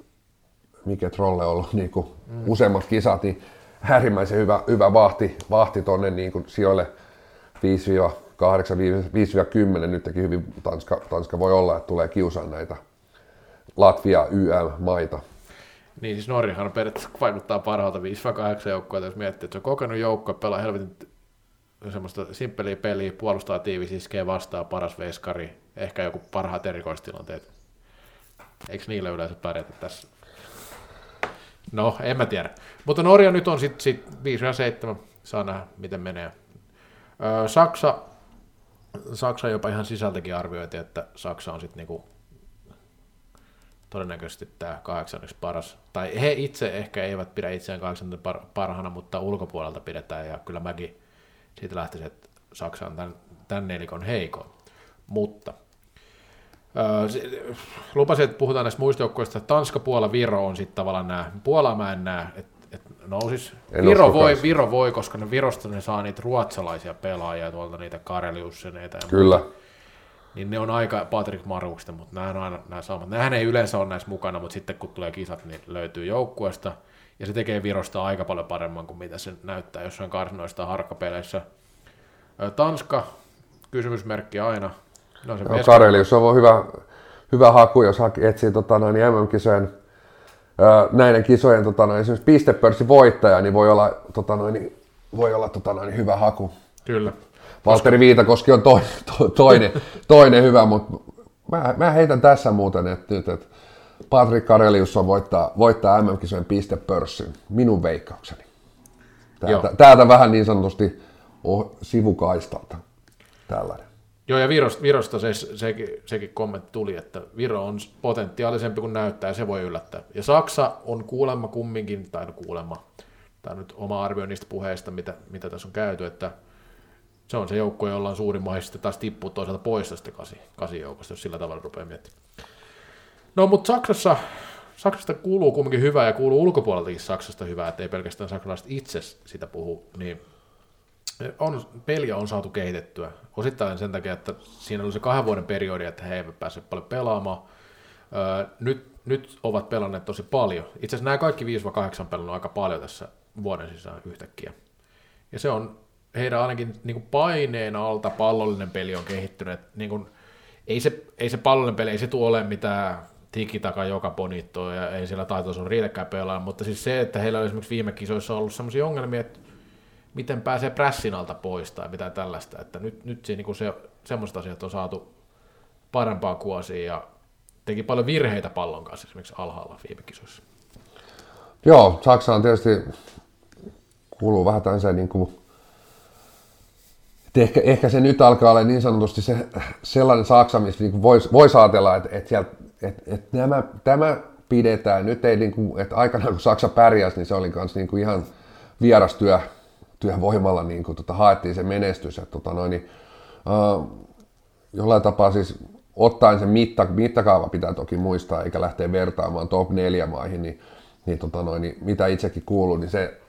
Mike Trolle on ollut niin kuin mm. useammat kisat, niin äärimmäisen hyvä, hyvä vahti, vahti tuonne niin kuin sijoille 5-8, 5-10. Nytkin hyvin Tanska, Tanska voi olla, että tulee kiusaan näitä Latvia YM-maita. Niin siis Norjahan periaatteessa vaikuttaa parhaalta 5-8 joukkoa, jos miettii, että se on kokenut joukko, pelaa helvetin semmoista simppeliä peliä, puolustaa tiivis, iskee vastaan, paras veskari, ehkä joku parhaat erikoistilanteet. Eikö niillä yleensä pärjätä tässä? No, en mä tiedä. Mutta Norja nyt on sitten sit 5-7, saa nähdä miten menee. Öö, Saksa, Saksa jopa ihan sisältäkin arvioitiin, että Saksa on sitten niinku todennäköisesti tämä kahdeksanneksi paras. Tai he itse ehkä eivät pidä itseään kahdeksanneksi par- parhaana, mutta ulkopuolelta pidetään, ja kyllä mäkin siitä lähtisin, että Saksa on tämän, tämän nelikon heikoin. Mutta öö, lupasin, että puhutaan näistä muista. Tanska, Puola, Viro on sitten tavallaan nämä. Puolaa mä en näe, että et nousis. En Viro voi, kanssa. Viro voi, koska ne Virosta ne saa niitä ruotsalaisia pelaajia, tuolta niitä Kareliusseneita Kyllä. niin ne on aika Patrick Maruksta, mutta nämä on aina nämä samat. Nämähän ei yleensä ole näissä mukana, mutta sitten kun tulee kisat, niin löytyy joukkueesta, ja se tekee Virosta aika paljon paremman kuin mitä se näyttää jossain karsinoista harkkapeleissä. Tanska, kysymysmerkki aina. No, se No, Karelius on hyvä, hyvä haku, jos haki, etsii tota, noin, MM-kisojen ää, näiden kisojen tota, noin, esimerkiksi pistepörssin voittaja, niin voi olla, tota, noin, voi olla tota, noin, hyvä haku. Kyllä. Valtteri Viitakoski on toinen, (laughs) to, toinen, toinen hyvä, mutta mä, mä heitän tässä muuten, että nyt, että Patrick Karelius on voittaa, voittaa MM-kisojen pistepörssin, minun veikkaukseni. Täältä, Joo. täältä vähän niin sanotusti oh, sivukaistalta tällainen. Joo, ja Virosta, Virosta se, sekin, sekin kommentti tuli, että Viro on potentiaalisempi kuin näyttää, ja se voi yllättää. Ja Saksa on kuulemma kumminkin, tai no kuulemma, tämä nyt oma arvio niistä puheista, mitä, mitä tässä on käyty, että se on se joukko, jolla on suurin mahdollisuus taas tippua toisaalta pois tästä kasi, kasijoukosta, jos sillä tavalla rupeaa miettimään. No, mutta Saksassa Saksasta kuuluu kumminkin hyvää ja kuuluu ulkopuoleltakin Saksasta hyvää, että ei pelkästään saksalaiset itse sitä puhu, niin on, peliä on saatu kehitettyä. Osittain sen takia, että siinä oli se kahden vuoden periodi, että he eivät pääse paljon pelaamaan. Nyt, nyt ovat pelanneet tosi paljon. Itse asiassa nämä kaikki 5-8 pelannut aika paljon tässä vuoden sisään yhtäkkiä. Ja se on heidän ainakin niin kuin paineen alta pallollinen peli on kehittynyt. Niin kuin, ei, se, ei se pallollinen peli, ei se tule ole mitään tikitaka joka bonittoa ja ei siellä taitoisuus riitäkään pelaa, mutta siis se, että heillä on esimerkiksi viime kisoissa ollut sellaisia ongelmia, että miten pääsee prässin alta pois tai mitä tällaista, että nyt, nyt se, niin se, semmoiset asiat on saatu parempaa kuosia ja teki paljon virheitä pallon kanssa esimerkiksi alhaalla viime kisoissa. Joo, Saksa on tietysti kuuluu vähän tämmöiseen niin kuin, ehkä, ehkä, se nyt alkaa olla niin sanotusti se, sellainen Saksa, missä niin voisi vois ajatella, että, että, sieltä, että, että nämä, tämä pidetään. Nyt ei, niin kuin, että aikanaan kun Saksa pärjäsi, niin se oli myös niin kuin ihan vierastyö työvoimalla niin kuin, tota, haettiin se menestys. Että, tota, noin, niin, uh, jollain tapaa siis ottaen sen mitta, mittakaava pitää toki muistaa, eikä lähteä vertaamaan top 4 maihin, niin, niin, tota noin, niin mitä itsekin kuuluu, niin se,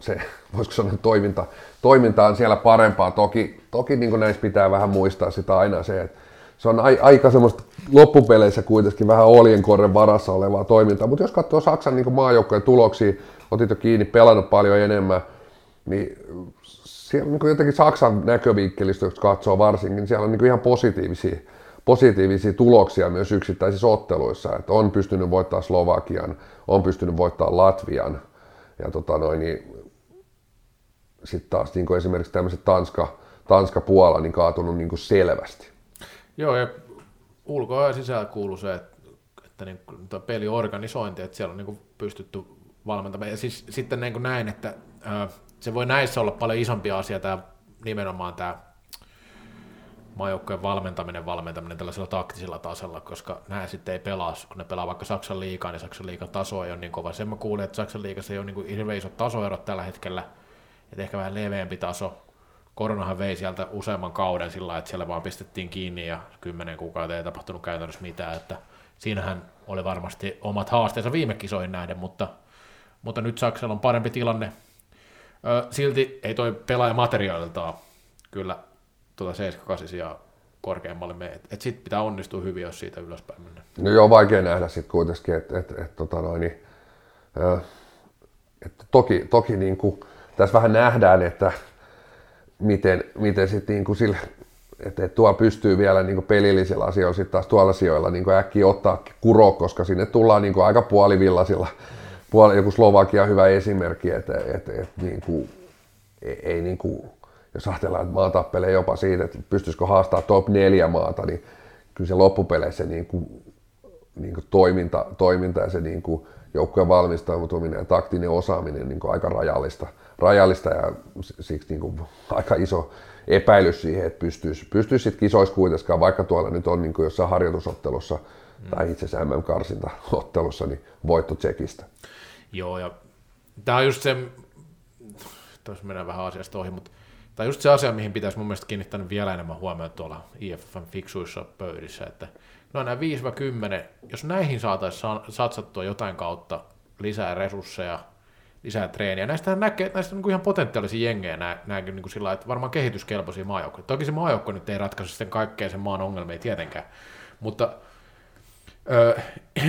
se voisiko sanoa, toiminta, toiminta on siellä parempaa. Toki, toki niin näissä pitää vähän muistaa sitä aina se, että se on aika semmoista loppupeleissä kuitenkin vähän oljenkorren varassa olevaa toimintaa, mutta jos katsoo Saksan niin maajoukkojen tuloksia, otit jo kiinni, pelannut paljon enemmän, niin siellä niin jotenkin Saksan näkövinkkelistä, jos katsoo varsinkin, niin siellä on niin ihan positiivisia, positiivisia tuloksia myös yksittäisissä otteluissa. Että on pystynyt voittamaan Slovakian, on pystynyt voittamaan Latvian. Ja tota noin, niin sitten taas niin esimerkiksi tämmöiset Tanska, Tanska-Puola niin kaatunut niin selvästi. Joo, ja ulkoa ja sisällä kuuluu se, että, että niin, peliorganisointi, että siellä on niin pystytty valmentamaan. Ja siis, sitten niin näin, että se voi näissä olla paljon isompi asia, tämä nimenomaan tämä maajoukkojen valmentaminen, valmentaminen tällaisella taktisella tasolla, koska nämä sitten ei pelaa, kun ne pelaa vaikka Saksan liikaa, niin Saksan liikan taso ei ole niin kova. Sen mä kuulin, että Saksan liikassa ei ole niin hirveän isot tasoerot tällä hetkellä, että ehkä vähän leveämpi taso. Koronahan vei sieltä useamman kauden sillä että siellä vaan pistettiin kiinni ja kymmenen kuukautta ei tapahtunut käytännössä mitään, että siinähän oli varmasti omat haasteensa viime kisoihin nähden, mutta, mutta nyt Saksalla on parempi tilanne, silti ei toi pelaaja materiaaliltaan kyllä tuota 78 ja korkeammalle mene. Et, et sit pitää onnistua hyvin, jos siitä ylöspäin mennä. No joo, vaikea nähdä sitten kuitenkin, että et, et, tota noin, niin, et toki, toki niin kuin, tässä vähän nähdään, että miten, miten sitten niin kuin sillä, että, että tuo pystyy vielä niin pelillisillä asioilla sitten taas tuolla sijoilla niin äkkiä ottaa kuro, koska sinne tullaan niin aika puolivillasilla puoli, joku Slovakia hyvä esimerkki, että et, et, niin kuin, ei, ei niin kuin, jos ajatellaan, että maa tappelee jopa siitä, että pystyisikö haastaa top neljä maata, niin kyllä se loppupeleissä niin kuin, niin kuin toiminta, toiminta ja se niin kuin joukkojen valmistautuminen ja taktinen osaaminen niin kuin aika rajallista, rajallista ja siksi niin kuin aika iso epäilys siihen, että pystyisi, pystyisi sitten kisoissa kuitenkaan, vaikka tuolla nyt on niin kuin jossain harjoitusottelussa mm. tai itse asiassa MM-karsintaottelussa, niin voitto Tsekistä. Joo, ja tämä on just se, tuossa mennään vähän asiasta ohi, mutta tämä on just se asia, mihin pitäisi mun mielestä kiinnittää vielä enemmän huomiota tuolla IFFn fiksuissa pöydissä, että no nämä 5-10, jos näihin saataisiin satsattua jotain kautta lisää resursseja, lisää treeniä. Näistä näkee, näistä on niin ihan potentiaalisia jengejä nämäkin niin sillä että varmaan kehityskelpoisia maajoukkoja. Toki se maajoukko nyt ei ratkaise sitten kaikkea sen maan ongelmia tietenkään, mutta öö,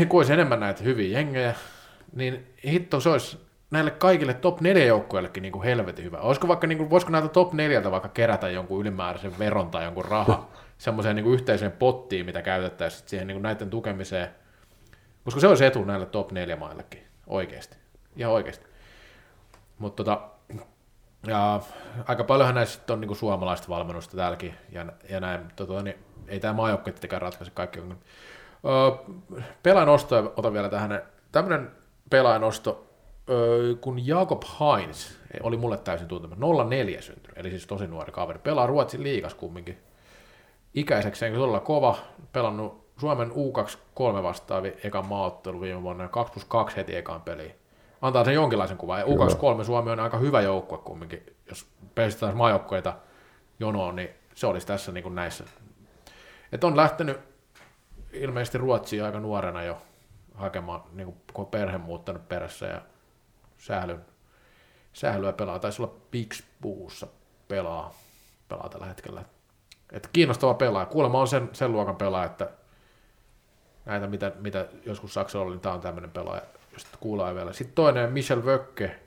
kun olisi enemmän näitä hyviä jengejä, niin hitto se olisi näille kaikille top 4 joukkueillekin niin kuin helvetin hyvä. Olisiko vaikka, niin kuin, voisiko näiltä top 4 vaikka kerätä jonkun ylimääräisen veron tai jonkun raha (laughs) semmoiseen niin yhteiseen pottiin, mitä käytettäisiin siihen niin kuin näiden tukemiseen, koska se olisi etu näille top 4 maillekin, oikeasti, ihan oikeasti. Mutta tota, ja aika paljonhan näissä on niin suomalaista valmennusta täälläkin ja, ja näin, tota, niin ei tämä maajoukkue tietenkään ratkaise kaikki. Öö, Pelaan osto, otan vielä tähän. Tämmöinen pelaajanosto, kun Jakob Heinz oli mulle täysin tuntema, 04 syntynyt, eli siis tosi nuori kaveri, pelaa Ruotsin liigas kumminkin. Ikäisekseen todella kova, pelannut Suomen U23 vastaavi ekan maaottelu viime vuonna, 2 plus 2 heti ekaan peliin. Antaa sen jonkinlaisen kuvan. Ja U23 Suomi on aika hyvä joukkue kumminkin. Jos pestetään maajoukkoita jonoon, niin se olisi tässä niin kuin näissä. Että on lähtenyt ilmeisesti Ruotsiin aika nuorena jo hakemaan niin kuin koko perhe muuttanut perässä ja sählyn, sählyä pelaa. Taisi olla Pixbuussa pelaa, pelaa tällä hetkellä. Että kiinnostava pelaaja. Kuulemma on sen, sen luokan pelaaja, että näitä, mitä, mitä joskus Saksalla oli, niin tämä on tämmöinen pelaaja, josta kuulee vielä. Sitten toinen, Michel Wöcke,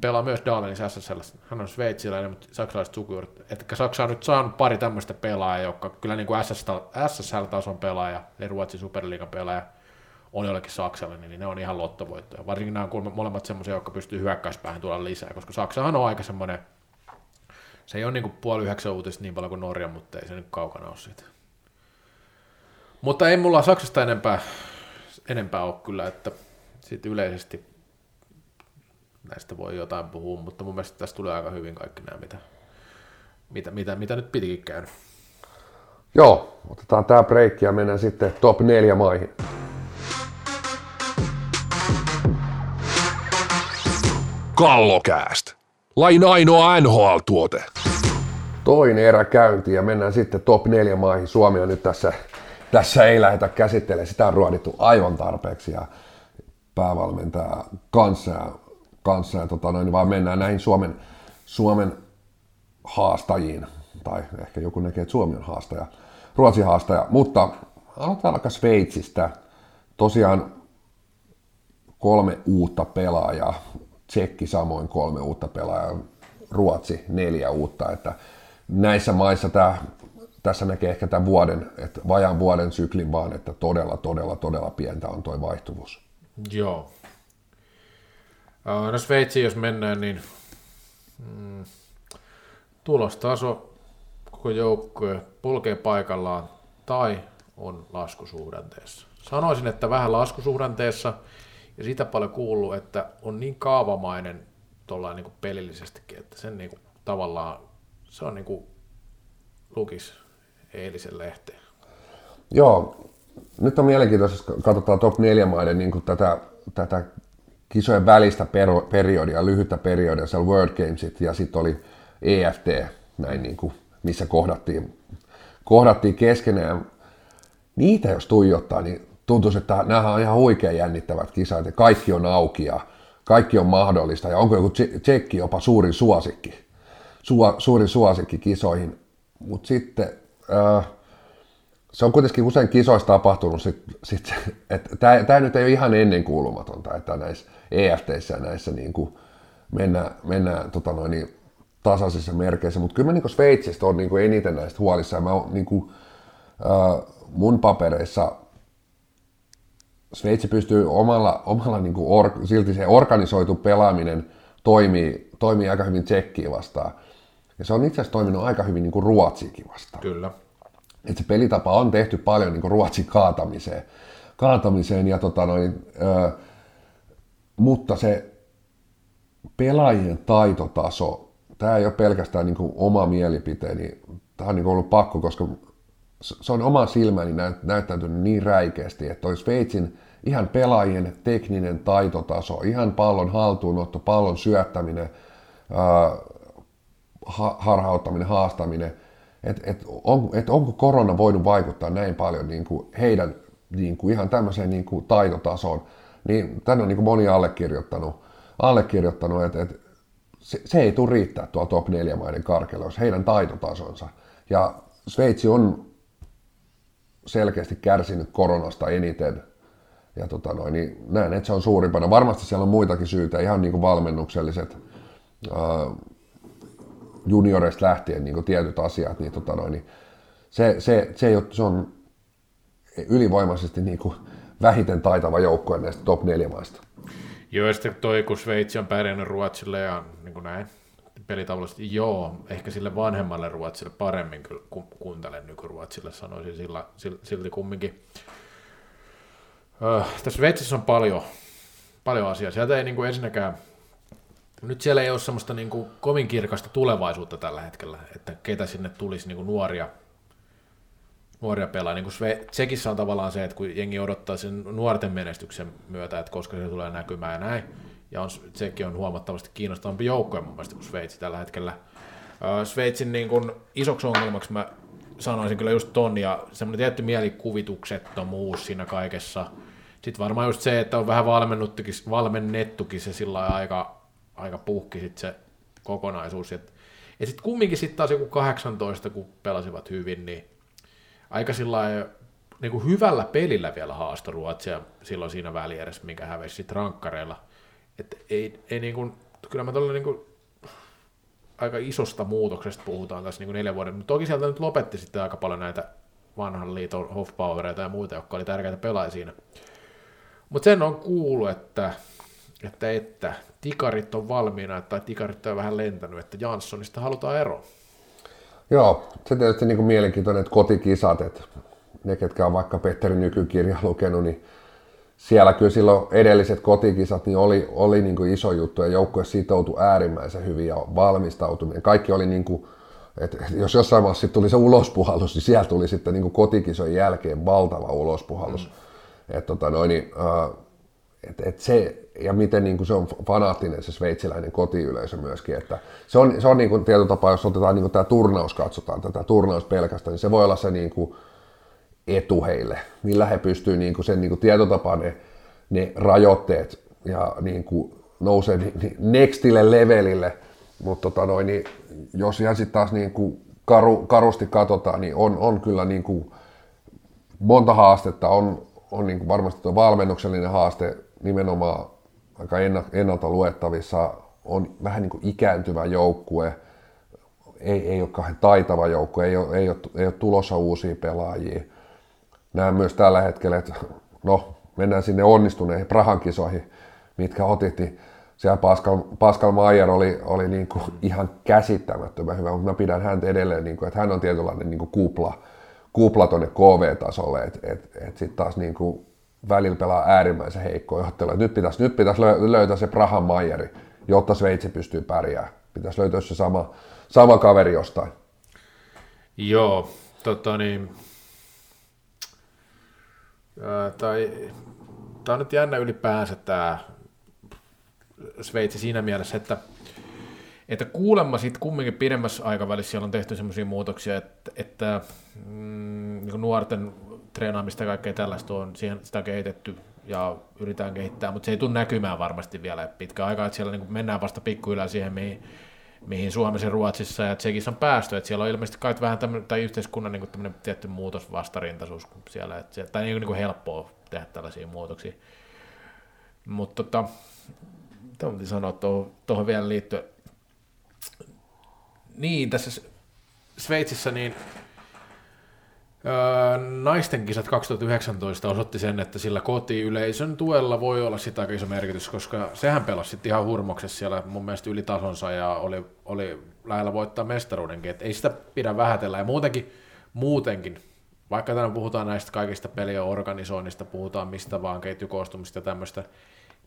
pelaa myös Dalenissa SSL. Hän on sveitsiläinen, mutta saksalaiset sukujuuret. Että Saksa on nyt saanut pari tämmöistä pelaajaa, jotka kyllä niin kuin SSL-tason pelaaja ja Ruotsin superliigan pelaaja on jollekin Saksalle, niin ne on ihan lottovoittoja. Varsinkin nämä on molemmat semmoisia, jotka pystyy hyökkäyspäähän tuolla lisää, koska Saksahan on aika semmoinen, se ei ole niin puoli yhdeksän uutista niin paljon kuin Norja, mutta ei se nyt kaukana ole siitä. Mutta ei mulla Saksasta enempää, enempää ole kyllä, että sitten yleisesti näistä voi jotain puhua, mutta mun mielestä tässä tulee aika hyvin kaikki nämä, mitä, mitä, mitä, mitä nyt pitikin käydä. Joo, otetaan tämä breikki ja mennään sitten top 4 maihin. Kallokääst. Lain ainoa NHL-tuote. Toinen erä käynti ja mennään sitten top 4 maihin. Suomi on nyt tässä, tässä ei lähdetä käsittelemään. Sitä on ruodittu aivan tarpeeksi ja päävalmentaja kanssa ja kanssa, ja tota noin, vaan mennään näihin Suomen, Suomen haastajiin, tai ehkä joku näkee, että Suomi on haastaja, Ruotsin haastaja, mutta aloitetaan vaikka Sveitsistä. Tosiaan kolme uutta pelaajaa, Tsekki samoin kolme uutta pelaajaa, Ruotsi neljä uutta, että näissä maissa tämä, tässä näkee ehkä tämän vuoden, että vajaan vuoden syklin vaan, että todella, todella, todella pientä on tuo vaihtuvuus. Joo, No Sveitsiin jos mennään, niin mm, tulostaso koko joukkue polkee paikallaan tai on laskusuhdanteessa. Sanoisin, että vähän laskusuhdanteessa ja sitä paljon kuuluu, että on niin kaavamainen tuollain niin pelillisestikin, että sen niin kuin, tavallaan se on niin kuin lukis eilisen lehteen. Joo, nyt on mielenkiintoista, jos katsotaan top 4 maiden niin kuin tätä, tätä kisojen välistä per- periodia, lyhyttä periodia, siellä World Gamesit ja sitten oli EFT, näin niin kuin, missä kohdattiin, kohdattiin keskenään. Niitä jos tuijottaa, niin tuntuu, että nämä on ihan huikean jännittävät kisat ja kaikki on auki ja kaikki on mahdollista ja onko joku tsekki jopa suurin suosikki, Su- suurin suosikki kisoihin. Mutta sitten äh, se on kuitenkin usein kisoissa tapahtunut, sit, sit, että tämä nyt ei ole ihan ennenkuulumatonta, että näissä EFTissä ja näissä niin kuin mennään, mennään tota noin, niin tasaisissa merkeissä, mutta kyllä mä niin Sveitsistä on niin eniten näistä huolissa. Mä niin kuin, äh, mun papereissa Sveitsi pystyy omalla, omalla niin kuin or, silti se organisoitu pelaaminen toimii, toimii aika hyvin Tsekkiä vastaan. Ja se on itse asiassa toiminut aika hyvin niin kuin Ruotsiikin vastaan. Kyllä että se pelitapa on tehty paljon niin Ruotsin kaatamiseen, kaatamiseen ja tota noin, ö, mutta se pelaajien taitotaso, tämä ei ole pelkästään niin kuin oma mielipiteeni, tämä on niin kuin ollut pakko, koska se on oma silmäni näyttäytynyt niin räikeästi, että olisi Sveitsin ihan pelaajien tekninen taitotaso, ihan pallon haltuunotto, pallon syöttäminen, harhauttaminen, haastaminen – että et on, et onko korona voinut vaikuttaa näin paljon niin kuin heidän niin kuin ihan tämmöiseen niin kuin taitotasoon, niin tänne on niin kuin moni allekirjoittanut, allekirjoittanut että, että se, se, ei tule riittää tuo top 4 maiden karkeloissa, heidän taitotasonsa. Ja Sveitsi on selkeästi kärsinyt koronasta eniten. Ja tota noin, niin näen, että se on suurimpana. Varmasti siellä on muitakin syitä, ihan niin kuin valmennukselliset, junioreista lähtien niin tietyt asiat, niin, tota noin, niin se, se, se, ei se on ylivoimaisesti niin kuin vähiten taitava joukkue näistä top 4 maista. Joo, ja sitten toi, kun Sveitsi on pärjännyt Ruotsille ja niin kuin näin, pelitaulullisesti, joo, ehkä sille vanhemmalle Ruotsille paremmin kyllä kuuntelen nykyruotsille, sanoisin sillä, silti kumminkin. Öö, tässä Sveitsissä on paljon, paljon asiaa. Sieltä ei niin kuin ensinnäkään nyt siellä ei ole semmoista niin kuin kovin kirkasta tulevaisuutta tällä hetkellä, että ketä sinne tulisi niin kuin nuoria, nuoria pelaa. Niin kuin Tsekissä on tavallaan se, että kun jengi odottaa sen nuorten menestyksen myötä, että koska se tulee näkymään ja näin, ja on, Tsekki on huomattavasti kiinnostavampi joukkoja mun mielestä kuin Sveitsi tällä hetkellä. Sveitsin niin kuin isoksi ongelmaksi mä sanoisin kyllä just ton, ja semmoinen tietty mielikuvituksettomuus siinä kaikessa, Sitten varmaan just se, että on vähän valmennettukin, valmennettukin se sillä aika, aika puhki sit se kokonaisuus. Et, ja sitten kumminkin sitten taas joku 18, kun pelasivat hyvin, niin aika sillä niin hyvällä pelillä vielä haastoi Ruotsia silloin siinä välierässä, mikä hävisi sitten rankkareilla. Että ei, ei niin kuin, kyllä mä tuolla niin kuin, aika isosta muutoksesta puhutaan tässä niin kuin neljän vuoden, mutta toki sieltä nyt lopetti sitten aika paljon näitä vanhan liiton Hofbauereita ja muita, jotka oli tärkeitä pelaajia siinä. Mutta sen on kuullut, että, että, että tikarit on valmiina, tai tikarit on vähän lentänyt, että Janssonista halutaan eroa. Joo, se tietysti niin kuin mielenkiintoinen, että kotikisat, että ne, ketkä on vaikka Petteri nykykirja lukenut, niin siellä kyllä silloin edelliset kotikisat niin oli, oli niin kuin iso juttu ja joukkue sitoutui äärimmäisen hyvin ja valmistautuminen. Kaikki oli niin kuin, että jos jossain vaiheessa tuli se ulospuhallus, niin siellä tuli sitten niin kuin kotikisojen jälkeen valtava ulospuhallus. Mm. Et, tota noin, niin, äh, et, et se, ja miten niin kuin se on fanaattinen se sveitsiläinen kotiyleisö myöskin. Että se on, se on niin kuin tietyllä tapaa, jos otetaan niin kuin tämä turnaus, katsotaan tätä turnaus pelkästään, niin se voi olla se niin kuin, etu heille, millä he pystyvät niin sen niin tietotapaa ne, ne rajoitteet ja niin kuin nousee nextille levelille, mutta tota noin, niin jos ihan sitten taas niin kuin karu, karusti katsotaan, niin on, on kyllä niin kuin monta haastetta, on, on niin kuin varmasti tuo valmennuksellinen haaste nimenomaan aika ennalta luettavissa, on vähän niin kuin ikääntyvä joukkue, ei, ei ole kauhean taitava joukkue, ei ole, ei, ole, ei ole tulossa uusia pelaajia, näen myös tällä hetkellä, että no, mennään sinne onnistuneihin Prahan kisoihin, mitkä otettiin. Siellä Pascal, Pascal Mayer oli, oli niin kuin ihan käsittämättömän hyvä, mutta mä pidän häntä edelleen, niin kuin, että hän on tietynlainen niin kuin kupla, kupla tuonne KV-tasolle, että et, et sitten taas niin kuin välillä pelaa äärimmäisen heikkoa johtelua. Nyt pitäisi, nyt pitäisi löytää se Prahan Mayeri, jotta Sveitsi pystyy pärjäämään. Pitäisi löytää se sama, sama kaveri jostain. Joo, tota niin, tai, tämä on nyt jännä ylipäänsä tämä Sveitsi siinä mielessä, että, että kuulemma sitten kumminkin pidemmässä aikavälissä siellä on tehty sellaisia muutoksia, että, että mm, niin nuorten treenaamista ja kaikkea tällaista on siihen, sitä on kehitetty ja yritetään kehittää, mutta se ei tule näkymään varmasti vielä pitkä aikaa, että siellä niin mennään vasta pikkuhiljaa siihen, mihin, mihin Suomessa Ruotsissa ja Tsekissä on päästy, että siellä on ilmeisesti kai vähän tämmöinen, tai yhteiskunnan niin kuin tietty muutos vastarintaisuus siellä, että se, tai niin kuin, niin kuin helppoa tehdä tällaisia muutoksia. Mutta tota, mitä sanoa tuohon, tuohon vielä liittyen, niin tässä Sveitsissä niin naisten kisat 2019 osoitti sen, että sillä kotiyleisön tuella voi olla sitä aika iso merkitys, koska sehän pelasi ihan hurmoksessa siellä mun mielestä ylitasonsa ja oli, oli lähellä voittaa mestaruudenkin, että ei sitä pidä vähätellä. Ja muutenkin, muutenkin vaikka tänään puhutaan näistä kaikista pelien organisoinnista, puhutaan mistä vaan ketjukoostumista ja tämmöistä,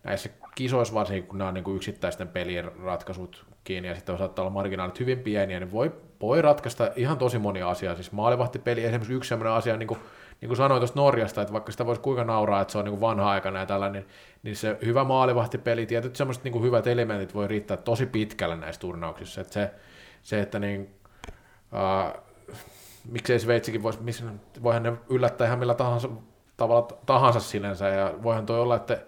näissä kisoissa varsinkin, kun nämä on niin kuin yksittäisten pelien ratkaisut kiinni ja sitten saattaa olla marginaalit hyvin pieniä, niin voi, voi ratkaista ihan tosi monia asiaa. Siis maalivahtipeli esimerkiksi yksi sellainen asia, niin kuin, niin kuin sanoin tuosta Norjasta, että vaikka sitä voisi kuinka nauraa, että se on niin kuin vanha-aikana ja tällainen, niin se hyvä maalivahtipeli, tietyt semmoiset niin kuin hyvät elementit voi riittää tosi pitkälle näissä turnauksissa. Että se, se, että niin, uh, miksei Sveitsikin voisi, voihan ne yllättää ihan millä tahansa tavalla tahansa sinänsä, ja voihan toi olla, että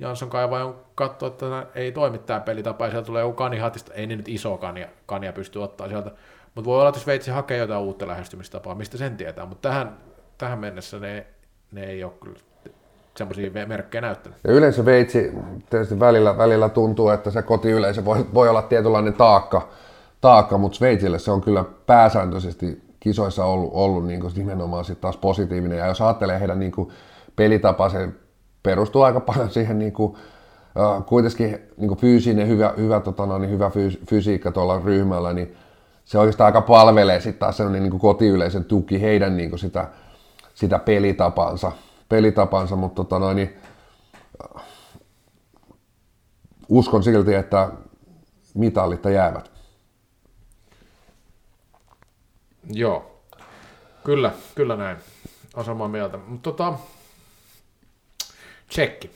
Jansson kaivaa on katsoa, että ei toimi tämä pelitapa, ja sieltä tulee joku kanihatista, ei ne nyt iso kania, kania pysty ottaa sieltä, mutta voi olla, että Sveitsi hakee jotain uutta lähestymistapaa, mistä sen tietää, mutta tähän, tähän mennessä ne, ne ei ole kyllä semmoisia merkkejä näyttänyt. Ja yleensä Veitsi tietysti välillä, välillä tuntuu, että se kotiyleisö voi, voi olla tietynlainen taakka, taakka, mutta Sveitsille se on kyllä pääsääntöisesti kisoissa ollut, ollut niin kuin nimenomaan sit taas positiivinen. Ja jos ajattelee heidän niin kuin pelitapa, se perustuu aika paljon siihen niin kuin, uh, kuitenkin niin kuin fyysinen, hyvä, hyvä, tota, no, niin hyvä fyys- fysiikka tuolla ryhmällä, niin se oikeastaan aika palvelee sitten taas sellainen niin kuin kotiyleisen tuki heidän niin kuin sitä, sitä pelitapansa, pelitapansa mutta tota, no, niin, uskon silti, että mitallit jäävät. Joo, kyllä, kyllä näin. On samaa mieltä. Mutta tota, tsekki.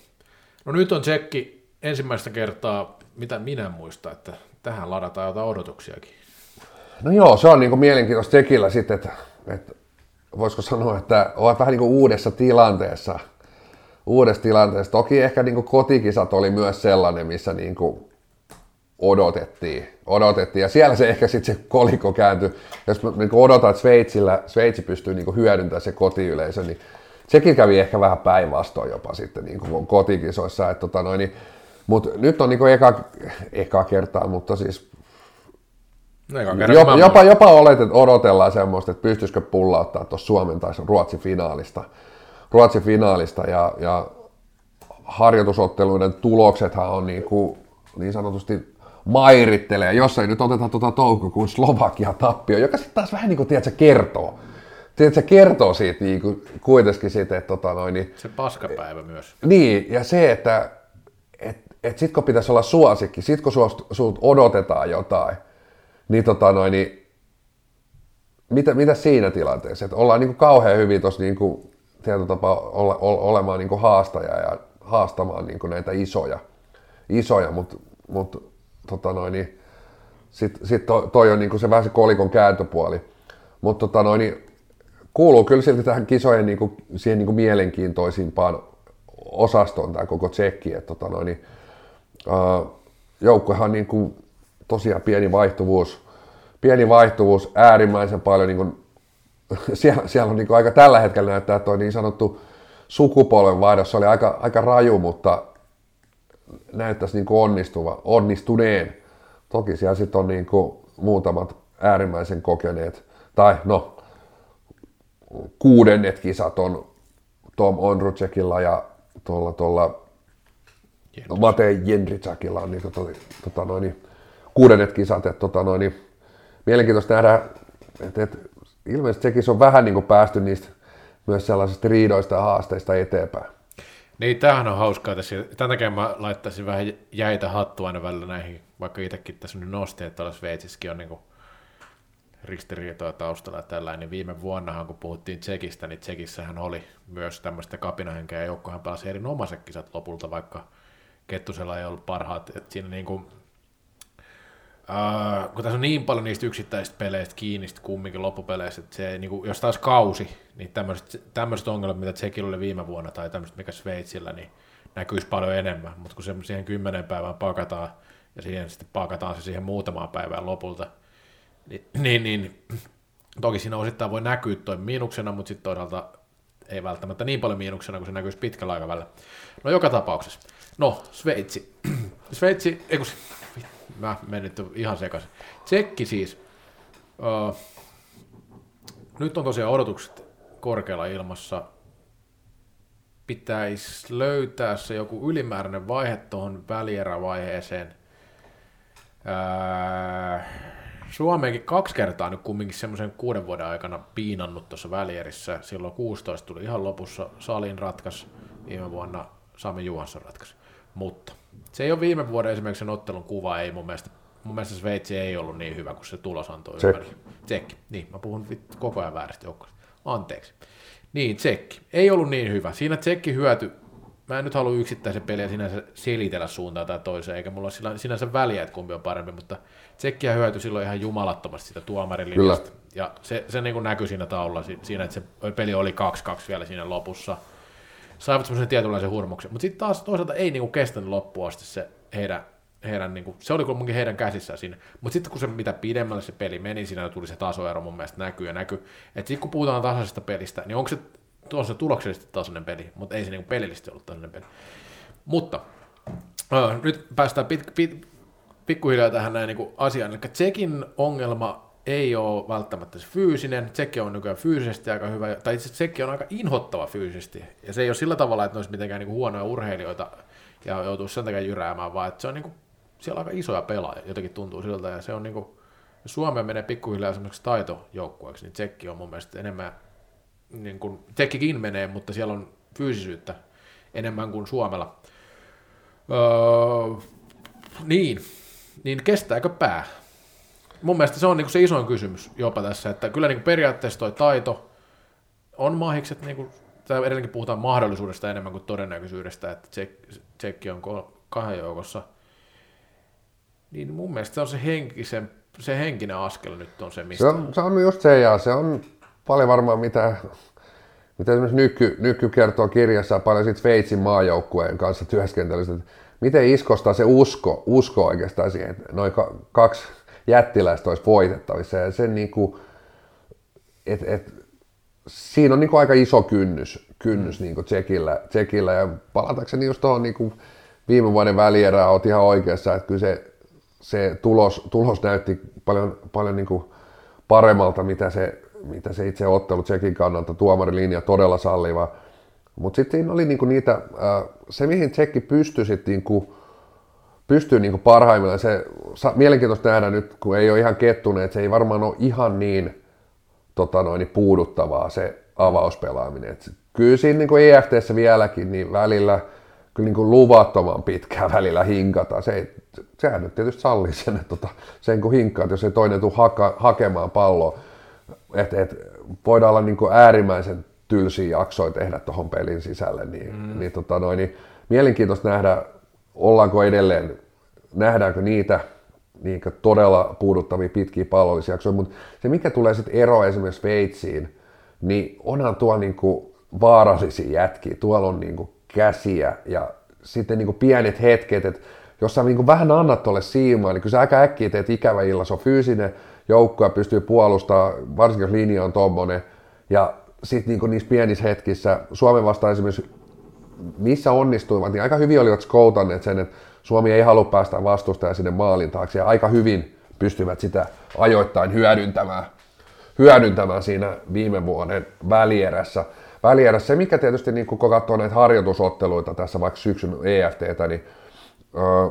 No nyt on tsekki ensimmäistä kertaa, mitä minä muistan, että tähän ladataan jotain odotuksiakin. No joo, se on niin mielenkiintoista tsekillä sitten, että, että voisiko sanoa, että ovat vähän niin kuin uudessa tilanteessa. uudessa tilanteessa. Toki ehkä niin kuin kotikisat oli myös sellainen, missä niin kuin odotettiin. odotettiin. Ja siellä se ehkä sitten se kolikko kääntyi. Jos niin odotan, että Sveitsillä, Sveitsi pystyy niin hyödyntämään se kotiyleisö, niin sekin kävi ehkä vähän päinvastoin jopa sitten niin kuin kotikisoissa. Että tota noin, niin, mutta nyt on niin kuin eka, eka kertaa, mutta siis No, jopa, jopa, jopa oletet, odotellaan semmoista, että pystyisikö pullauttaa tuossa Suomen tai Ruotsin finaalista. Ruotsin finaalista ja, ja harjoitusotteluiden tuloksethan on niin, kuin, niin sanotusti mairittelee, jos ei nyt oteta tuota toukokuun Slovakia tappio, joka sitten taas vähän niin kuin, tiedätkö, kertoo. Se kertoo siitä niin kuin, kuitenkin siitä, että tota noin, niin, Se paskapäivä myös. Niin, ja se, että et, et sit kun pitäisi olla suosikki, sit kun sulta odotetaan jotain, niin, tota noin, niin mitä, mitä siinä tilanteessa? Että ollaan niin kuin kauhean hyvin tuossa niin kuin, tietyllä tapaa ole, ole, olemaan niin kuin haastaja ja haastamaan niin kuin näitä isoja, isoja mutta mut, tota noin, niin, sitten sit toi, toi on niin kuin se vähän se kolikon kääntöpuoli. Mutta tota noin, niin, kuuluu kyllä silti tähän kisojen niin kuin, siihen niin kuin mielenkiintoisimpaan osastoon tämä koko tsekki. Että tota niin, uh, joukkohan niin kuin, tosiaan pieni vaihtuvuus, pieni vaihtuvuus, äärimmäisen paljon, niin kuin, (laughs) siellä, siellä on niin kuin aika tällä hetkellä näyttää, että niin sanottu sukupolvenvaihdos oli aika, aika raju, mutta näyttäisi niin kuin onnistuva, onnistuneen. Toki siellä sitten on niin kuin muutamat äärimmäisen kokeneet, tai no, kuudennet kisat on Tom Onrucekilla ja tuolla, tuolla no, Matei Jendritsakilla on niin, tota, tota, noin, kuudennet kisat. Että, tota, noin, mielenkiintoista nähdä, että, että ilmeisesti sekin on vähän niin kuin päästy niistä myös sellaisista riidoista ja haasteista eteenpäin. Niin, tämähän on hauskaa tässä. Tämän takia mä laittaisin vähän jäitä hattua aina välillä näihin, vaikka itsekin tässä nyt nosti, että tuolla Sveitsissäkin on niin kuin ristiriitoja taustalla ja tällainen, niin viime vuonnahan kun puhuttiin Tsekistä, niin Tsekissähän oli myös tämmöistä kapinahenkeä ja joukkohan pääsi erinomaiset kisat lopulta, vaikka Kettusella ei ollut parhaat. että siinä niin kuin Uh, kun tässä on niin paljon niistä yksittäisistä peleistä kiinni kumminkin loppupeleissä, että se, niin kuin, jos taas kausi, niin tämmöiset ongelmat, mitä Tsekillä oli viime vuonna, tai tämmöiset, mikä Sveitsillä, niin näkyisi paljon enemmän, mutta kun se siihen kymmenen päivään pakataan, ja siihen sitten pakataan se siihen muutamaan päivään lopulta, niin, niin, toki siinä osittain voi näkyä toi miinuksena, mutta sitten toisaalta ei välttämättä niin paljon miinuksena, kun se näkyisi pitkällä aikavälillä. No joka tapauksessa. No, Sveitsi. (clears throat) Sveitsi, ei kun mä menin ihan sekaisin. Tsekki siis. Uh, nyt on tosiaan odotukset korkealla ilmassa. Pitäisi löytää se joku ylimääräinen vaihe tuohon välierävaiheeseen. Uh, Suomeenkin kaksi kertaa nyt kumminkin semmoisen kuuden vuoden aikana piinannut tuossa välierissä. Silloin 16 tuli ihan lopussa Salin ratkas, viime vuonna Sami Juhansson ratkaisi. Mutta se ei ole viime vuoden esimerkiksi sen ottelun kuva, ei mun mielestä, mun mielestä Sveitsi ei ollut niin hyvä kuin se tulos antoi Tsekki. Tsekki, niin mä puhun koko ajan joukkoista. Anteeksi. Niin, Tsekki. Ei ollut niin hyvä. Siinä Tsekki hyöty, mä en nyt halua yksittäisen peliä sinänsä selitellä suuntaan tai toiseen, eikä mulla ole sinänsä väliä, että kumpi on parempi, mutta Tsekkiä hyöty silloin ihan jumalattomasti sitä tuomarilinjasta. Ja se, se niin kuin näkyi siinä taululla, siinä, että se peli oli 2-2 vielä siinä lopussa – saivat semmoisen tietynlaisen hurmuksen. Mutta sitten taas toisaalta ei niinku kestänyt loppuun asti se heidän, heidän niinku, se oli kuitenkin heidän käsissään siinä. Mutta sitten kun se mitä pidemmälle se peli meni, siinä tuli se tasoero mun mielestä näkyy ja näkyy. Että sitten kun puhutaan tasaisesta pelistä, niin onko se tuossa tuloksellisesti tasainen peli, mutta ei se niinku pelillisesti ollut tasainen peli. Mutta äh, nyt päästään pit, pit, pikkuhiljaa tähän näin niin asiaan. Eli Tsekin ongelma ei ole välttämättä se fyysinen, Tsekki on nykyään fyysisesti aika hyvä, tai itse Tsekki on aika inhottava fyysisesti, ja se ei ole sillä tavalla, että ne olisi mitenkään niin kuin huonoja urheilijoita ja joutuu sen takia jyräämään, vaan että se on niin kuin, siellä on aika isoja pelaajia, jotenkin tuntuu siltä, ja se on niin kuin, jos Suomeen menee pikkuhiljaa esimerkiksi taitojoukkueeksi, niin Tsekki on mun mielestä enemmän, niin kuin, Tsekkikin menee, mutta siellä on fyysisyyttä enemmän kuin Suomella. Öö, niin, niin kestääkö pää? mun mielestä se on niin se isoin kysymys jopa tässä, että kyllä niin periaatteessa toi taito on mahikset, niin kuin, edelleenkin puhutaan mahdollisuudesta enemmän kuin todennäköisyydestä, että tsekki on kahden joukossa, niin mun mielestä se on se, henkisen, se henkinen askel nyt on se, mistä... Se on, se on just se, ja se on paljon varmaan mitä, mitä esimerkiksi Nyky, Nyky kertoo kirjassa paljon siitä Sveitsin maajoukkueen kanssa työskentelystä, että miten iskostaa se usko, usko oikeastaan siihen, että noin kaksi jättiläistä olisi voitettavissa. Ja sen niin kuin, et, et, siinä on niin kuin aika iso kynnys, kynnys mm. niin kuin tsekillä, tsekillä. Ja palatakseni just tuohon niin kuin viime vuoden välierään, olet ihan oikeassa, että kyllä se, se tulos, tulos näytti paljon, paljon niin kuin paremmalta, mitä se, mitä se itse ottelu Tsekin kannalta, tuomarilinja todella salliva. Mutta sitten siinä oli niinku niitä, se mihin Tsekki pystyi sitten niinku, pystyy niinku parhaimmillaan, se mielenkiintoista nähdä nyt, kun ei ole ihan kettuneet, se ei varmaan ole ihan niin tota noin, puuduttavaa se avauspelaaminen. Et kyllä siinä niin EFTssä vieläkin niin välillä kyllä niin kuin luvattoman pitkään (laughs) välillä hinkata. Se sehän nyt tietysti sallii sen, että tota, sen kun hinkkaat, jos ei toinen tule haka, hakemaan palloa. Et, et, voidaan olla niin äärimmäisen tylsiä jaksoja tehdä tuohon pelin sisälle, niin, mm. niin, tota noin, niin mielenkiintoista nähdä, ollaanko edelleen, nähdäänkö niitä niin todella puuduttavia pitkiä pallollisia jaksoja, mutta se mikä tulee sitten ero esimerkiksi Sveitsiin, niin onhan tuolla niin kuin vaarallisia jätkiä, tuolla on niin kuin käsiä ja sitten niin kuin pienet hetket, että jos sä niin kuin vähän annat tuolle siimaa, niin kyllä sä aika äkkiä teet ikävä illa, se on fyysinen joukko ja pystyy puolustamaan, varsinkin jos linja on tommonen, ja sitten niin niissä pienissä hetkissä, Suomen vastaan esimerkiksi missä onnistuivat, niin aika hyvin olivat skoutanneet sen, että Suomi ei halua päästä vastustaja sinne maalin taakse ja aika hyvin pystyvät sitä ajoittain hyödyntämään, hyödyntämään siinä viime vuoden välierässä. välierässä. Se, mikä tietysti niin kun katsoo näitä harjoitusotteluita tässä vaikka syksyn EFTtä, niin öö,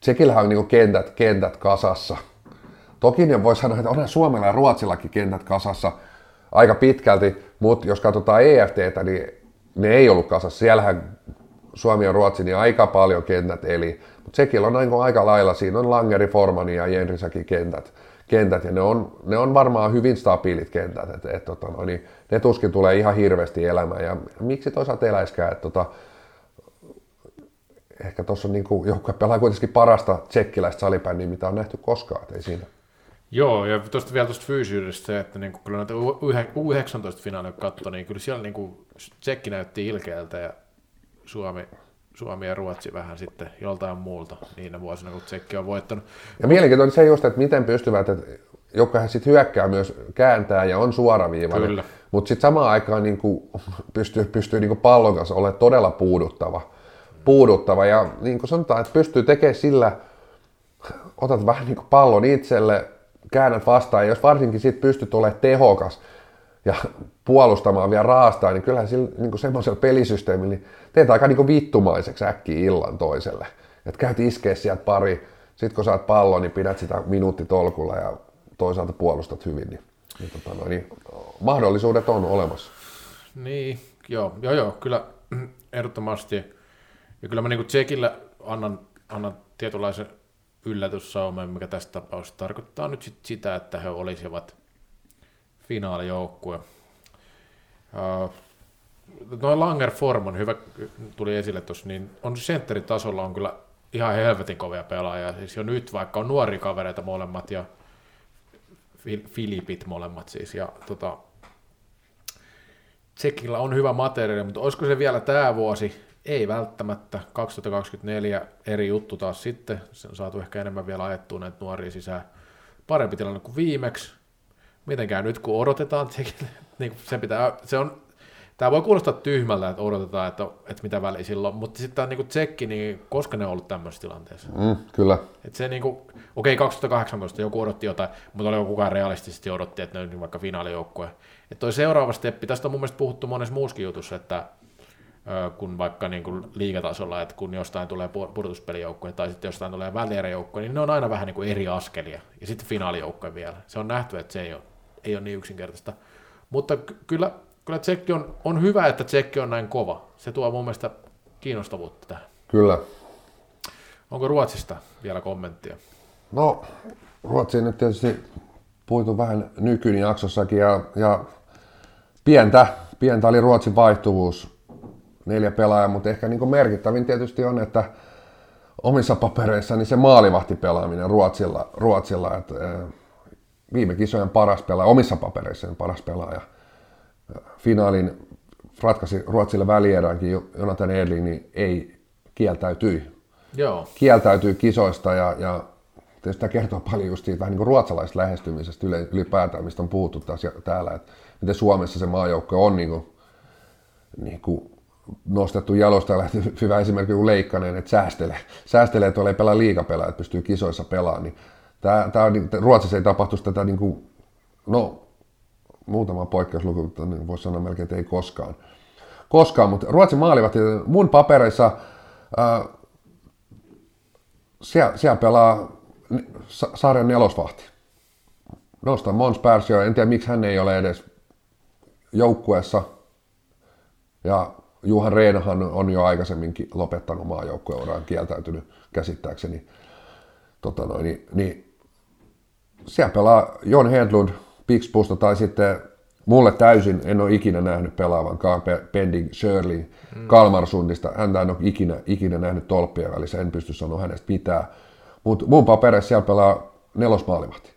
Tsekillähän on niin kentät, kentät kasassa. Toki ne voi sanoa, että onhan Suomella ja Ruotsillakin kentät kasassa aika pitkälti, mutta jos katsotaan EFTtä, niin ne ei ollut kasassa. Siellähän Suomi ja Ruotsi, niin aika paljon kentät eli. Mutta sekin on aika, aika lailla, siinä on Langeri, Formani ja Jenrisäkin kentät, kentät ja ne on, ne on varmaan hyvin stabiilit kentät, että et, tota, no, niin ne tuskin tulee ihan hirveästi elämään ja miksi toisaalta eläiskään, että tota, ehkä tuossa on niin joukkue pelaa kuitenkin parasta tsekkiläistä salibändiä, mitä on nähty koskaan, ei siinä. Joo, ja tuosta vielä tuosta fyysyydestä se, että niin kyllä näitä U19-finaaleja katsoi, niin kyllä siellä niin kuin tsekki näytti ilkeältä ja Suomi, Suomi ja Ruotsi vähän sitten joltain muulta niinä vuosina, kun Tsekki on voittanut. Ja mielenkiintoinen se just, että miten pystyvät, että jokainen sitten hyökkää myös kääntää ja on suoraviivainen. Kyllä. Mutta sitten samaan aikaan niin kuin pystyy, pystyy niin kuin pallon kanssa olemaan todella puuduttava. puuduttava. Ja niin kuin sanotaan, että pystyy tekemään sillä, otat vähän niin kuin pallon itselle, käännät vastaan, ja jos varsinkin sitten pystyt olemaan tehokas, ja puolustamaan vielä raastaa, niin kyllähän sillä niin semmoisella pelisysteemillä niin teet aika niin vittumaiseksi äkkiä illan toiselle. Että käyt iskeä sieltä pari, sit kun saat pallon, niin pidät sitä minuutti tolkulla ja toisaalta puolustat hyvin, niin, niin, tota noin, niin mahdollisuudet on olemassa. Niin, joo, joo, joo kyllä (clears throat) ehdottomasti. Ja kyllä mä niin Tsekillä annan, annan tietynlaisen yllätyssaumen, mikä tässä tapauksessa tarkoittaa nyt sit sitä, että he olisivat finaalijoukkue. Uh, noin Langer Forman, hyvä tuli esille tuossa, niin on sentteritasolla on kyllä ihan helvetin kovia pelaajia. Siis jo nyt, vaikka on nuori kavereita molemmat ja Filipit molemmat siis. Ja tota, Tsekillä on hyvä materiaali, mutta olisiko se vielä tämä vuosi? Ei välttämättä. 2024 eri juttu taas sitten. Se on saatu ehkä enemmän vielä ajettua näitä nuoria sisään. Parempi tilanne kuin viimeksi mitenkään nyt kun odotetaan, (laughs) niin se, pitää, se on, tämä voi kuulostaa tyhmältä, että odotetaan, että, että mitä väliä silloin, mutta sitten tämä niin tsekki, niin koska ne on ollut tämmöisessä tilanteessa? Mm, kyllä. Että se niin kuin, okei, 2018 joku odotti jotain, mutta oli kukaan realistisesti odotti, että ne on vaikka finaalijoukkue. Että toi seuraava steppi, tästä on mun mielestä puhuttu monessa muussakin jutussa, että kun vaikka niin kuin liigatasolla, että kun jostain tulee pudotuspelijoukkue tai sitten jostain tulee välieräjoukkue, niin ne on aina vähän niin kuin eri askelia. Ja sitten finaalijoukkue vielä. Se on nähty, että se ei ole ei ole niin yksinkertaista. Mutta kyllä, kyllä Tsekki on, on hyvä, että Tsekki on näin kova. Se tuo mun mielestä kiinnostavuutta tähän. Kyllä. Onko Ruotsista vielä kommenttia? No, Ruotsiin nyt tietysti puitu vähän nykyn jaksossakin ja, ja pientä, pientä oli Ruotsin vaihtuvuus, neljä pelaajaa, mutta ehkä niin merkittävin tietysti on, että omissa papereissa niin se maalivahtipelaaminen Ruotsilla, Ruotsilla että viime kisojen paras pelaaja, omissa papereissaan paras pelaaja. finaalin ratkaisi Ruotsille välieräänkin Jonathan Edling, niin ei kieltäytyi. Joo. Kieltäytyi kisoista ja, ja tietysti tämä kertoo paljon just siitä vähän niin ruotsalaisesta lähestymisestä ylipäätään, mistä on puhuttu taas täällä, että miten Suomessa se maajoukko on niin kuin, niin kuin nostettu jalosta ja (laughs) hyvä esimerkki kuin Leikkanen, että säästelee, säästelee tuolla ei pelaa liikapelaa, että pystyy kisoissa pelaamaan, niin tämä, tämä on, Ruotsissa ei tapahtuisi tätä niin kuin, no muutama poikkeusluku, mutta niin voisi sanoa melkein, että ei koskaan. Koskaan, mutta Ruotsin maalivat mun papereissa ää, siellä, siellä pelaa sarjan nelosvahti. Nostan Mons Persio, en tiedä miksi hän ei ole edes joukkueessa. Ja Juhan Reinahan on jo aikaisemminkin lopettanut maajoukkueuraan, kieltäytynyt käsittääkseni. Tota noin, niin, niin siellä pelaa Jon Hedlund, Pixbusta tai sitten mulle täysin, en ole ikinä nähnyt pelaavankaan Pending Shirley mm. Kalmarsundista. Häntä en ole ikinä, ikinä nähnyt tolppien välissä, en pysty sanoa hänestä mitään. Mutta mun papereissa siellä pelaa nelosmaalivahti.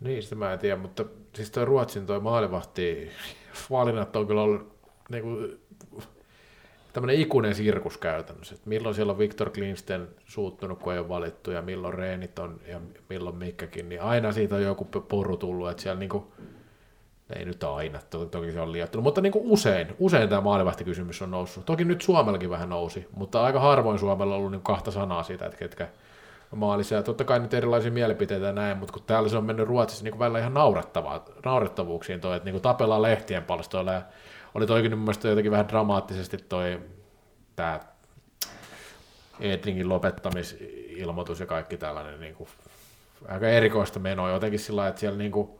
Niin, sitä mä en tiedä, mutta siis toi Ruotsin toi maalivahti (laughs) valinnat on kyllä ollut niinku, tämmöinen ikuinen sirkus käytännössä. Et milloin siellä on Viktor Klinsten suuttunut, kun ei ole valittu, ja milloin Reenit on, ja milloin Mikkäkin, niin aina siitä on joku poru tullut, että siellä niinku, ei nyt aina, toki se on liiottunut, mutta niin kuin usein, usein tämä maalivahtikysymys on noussut. Toki nyt Suomellakin vähän nousi, mutta aika harvoin Suomella on ollut niin kahta sanaa siitä, että ketkä maalisia. Ja totta kai nyt erilaisia mielipiteitä ja näin, mutta kun täällä se on mennyt Ruotsissa niin välillä ihan naurettavaa, naurettavuuksiin toi, että niin kuin tapellaan lehtien palstoilla ja oli toikin mun mielestä jotenkin vähän dramaattisesti toi tämä Edlingin lopettamisilmoitus ja kaikki tällainen niin kuin, aika erikoista menoa jotenkin sillä että siellä niin kuin,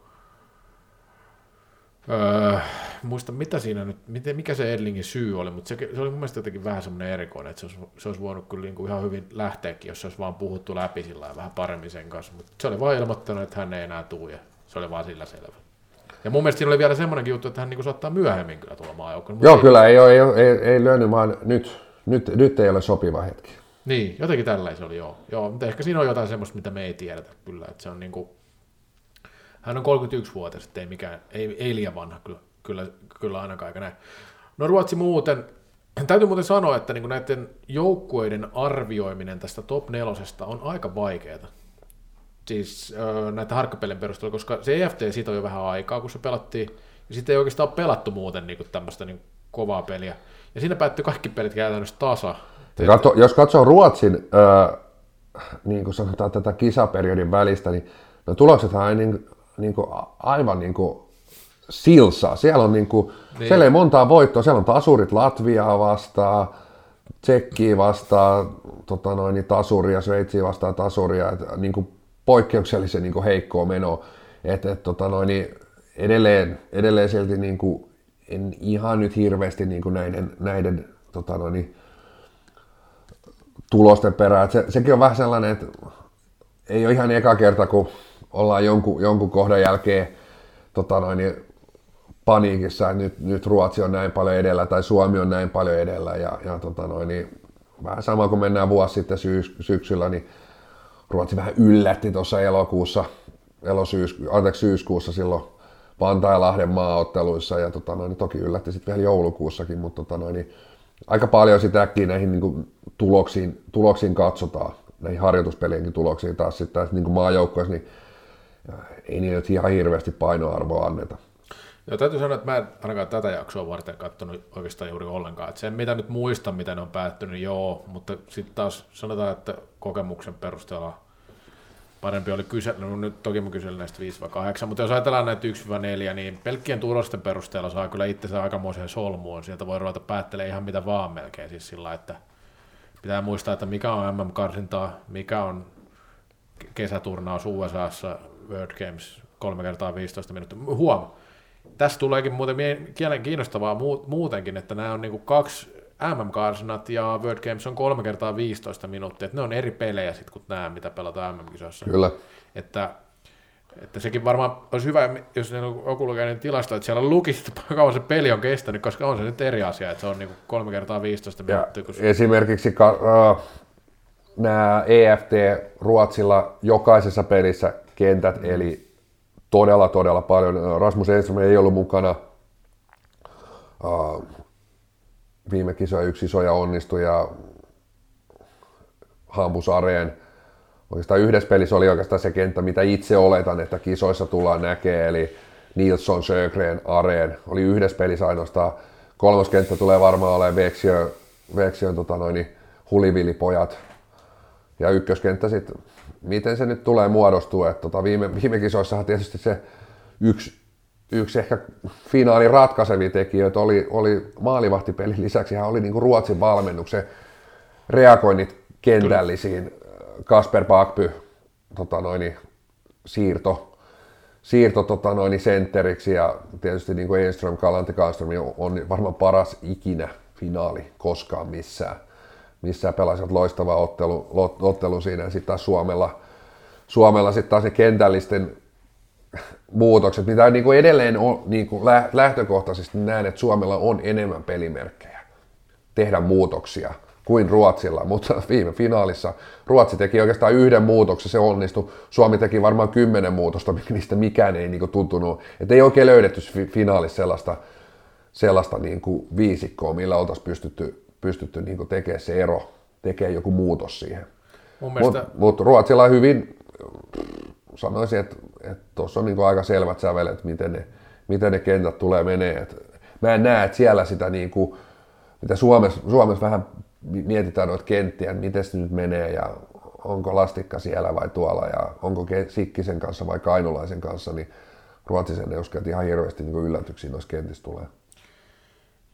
Öö, muista mitä siinä nyt, miten, mikä se Edlingin syy oli, mutta se, se oli mun mielestä jotenkin vähän semmoinen erikoinen, että se olisi, se olisi voinut kyllä niin kuin ihan hyvin lähteäkin, jos se olisi vaan puhuttu läpi sillä vähän paremmin sen kanssa, mutta se oli vain ilmoittanut, että hän ei enää tule ja se oli vaan sillä selvä. Ja mun mielestä siinä oli vielä semmoinenkin juttu, että hän niin saattaa myöhemmin kyllä tulla maajoukkoon. Joo, ei, kyllä, ei, ole, ei, ei, ei löynyt, vaan nyt, nyt, nyt ei ole sopiva hetki. Niin, jotenkin tällä se oli, joo. joo. Mutta ehkä siinä on jotain semmoista, mitä me ei tiedetä kyllä, että se on niin kuin, hän on 31-vuotias, ei, mikään, ei, ei liian vanha kyllä, kyllä, kyllä ainakaan aika näin. No Ruotsi muuten, täytyy muuten sanoa, että niin näiden joukkueiden arvioiminen tästä top nelosesta on aika vaikeaa. Siis näitä harkkapelin perusteella, koska se EFT siitä on jo vähän aikaa, kun se pelattiin, ja sitten ei oikeastaan ole pelattu muuten niin tämmöistä niin kovaa peliä. Ja siinä päättyi kaikki pelit käytännössä tasa. Katso, jos katsoo Ruotsin, äh, niin kuin sanotaan tätä kisaperiodin välistä, niin no tuloksethan ei niin, niin kuin, aivan niin kuin silsaa. Siellä, on niin kuin, niin. siellä ei montaa voittoa, siellä on tasurit Latviaa vastaan, Tsekkiä vastaan, tota noin, niin tasuria, Sveitsiä vastaan tasuria, että niin kuin poikkeuksellisen niin kuin heikkoa menoa. että et, tota noin, niin edelleen, edelleen silti niin kuin, en ihan nyt hirveästi niin kuin näiden, näiden tota noin, niin, tulosten perään. Se, sekin on vähän sellainen, että ei ole ihan eka kerta, kun ollaan jonkun, jonkun kohdan jälkeen tota noin, niin paniikissa, että nyt, nyt Ruotsi on näin paljon edellä tai Suomi on näin paljon edellä ja, ja tota noin, niin vähän sama kuin mennään vuosi sitten syys, syksyllä, niin Ruotsi vähän yllätti tuossa elokuussa, elosyys, anteeksi, syyskuussa silloin Vantaa ja Lahden maaotteluissa ja tota noin, niin toki yllätti sitten vielä joulukuussakin, mutta tota noin, niin aika paljon sitä äkkiä näihin niin kuin, tuloksiin, tuloksiin katsotaan, näihin harjoituspelienkin tuloksiin taas sitten niin maajoukkoissa, niin ei nyt ihan hirveästi painoarvoa anneta. Joo, täytyy sanoa, että mä en ainakaan tätä jaksoa varten katsonut oikeastaan juuri ollenkaan. Että sen, mitä nyt muistan, mitä ne on päättynyt, joo, mutta sitten taas sanotaan, että kokemuksen perusteella parempi oli kysellä, no nyt toki mä kyselen näistä 5 vai 8, mutta jos ajatellaan näitä 1-4, niin pelkkien tulosten perusteella saa kyllä itsensä aikamoiseen solmuun. Sieltä voi ruveta päättelemään ihan mitä vaan melkein, siis sillä, että pitää muistaa, että mikä on MM-karsintaa, mikä on kesäturnaus USAssa, World Games, kolme kertaa 15 minuuttia. Huom, tässä tuleekin muuten kiinnostavaa muutenkin, että nämä on niinku kaksi MM-karsinat ja World Games on kolme kertaa 15 minuuttia, että ne on eri pelejä sitten kuin nämä, mitä pelataan MM-kisoissa. Kyllä. Että, että sekin varmaan olisi hyvä, jos joku lukee niin tilasta, että siellä lukisi, että (laughs) kauan se peli on kestänyt, koska on se nyt eri asia, että se on niinku kolme kertaa 15 minuuttia. Kun... Esimerkiksi uh, nämä EFT Ruotsilla jokaisessa pelissä kentät, mm. eli todella, todella paljon. Rasmus Enström ei ollut mukana Uh, viime kisoja yksi isoja onnistuja Hampusareen. Oikeastaan yhdessä pelissä oli oikeastaan se kenttä, mitä itse oletan, että kisoissa tullaan näkee, eli Nilsson, Sjögren, Areen. Oli yhdessä pelissä ainoastaan. Kolmas kenttä tulee varmaan olemaan Veksiö, Veksiön tota noin, hulivillipojat. Ja ykköskenttä sitten, miten se nyt tulee muodostua. Että tota viime, viime kisoissahan tietysti se yksi, yksi ehkä finaalin ratkaisevia tekijöitä oli, oli maalivahtipelin lisäksi hän oli niinku Ruotsin valmennuksen reagoinnit kentällisiin. Kasper Pakpy tota noin, siirto, siirto tota noin, sentteriksi ja tietysti niin kuin Enström, Kalanti Kallström on varmaan paras ikinä finaali koskaan missään. Missään pelasivat loistava ottelu, ottelu siinä sitten taas Suomella, Suomella sitten taas ne kentällisten muutokset, mitä niin kuin edelleen on, niin kuin lähtökohtaisesti näen, että Suomella on enemmän pelimerkkejä tehdä muutoksia kuin Ruotsilla, (laughs) mutta viime finaalissa Ruotsi teki oikeastaan yhden muutoksen, se onnistui. Suomi teki varmaan kymmenen muutosta, (laughs) niistä mikään ei niin tuntunut, että ei oikein löydetty finaalissa sellaista, sellaista niin kuin viisikkoa, millä oltaisiin pystytty, pystytty niin tekemään se ero, tekemään joku muutos siihen. Mielestä... Mutta mut Ruotsilla on hyvin, sanoisin, että tuossa on niin aika selvät sävelet, miten ne, miten ne kentät tulee menee. Et mä en näe, että siellä sitä niin kuin, mitä Suomessa, Suomessa vähän mietitään noita kenttiä, että miten se nyt menee ja onko lastikka siellä vai tuolla ja onko Sikkisen kanssa vai Kainulaisen kanssa, niin Ruotsi en usko, että ihan hirveästi niin yllätyksiä noissa kentissä tulee.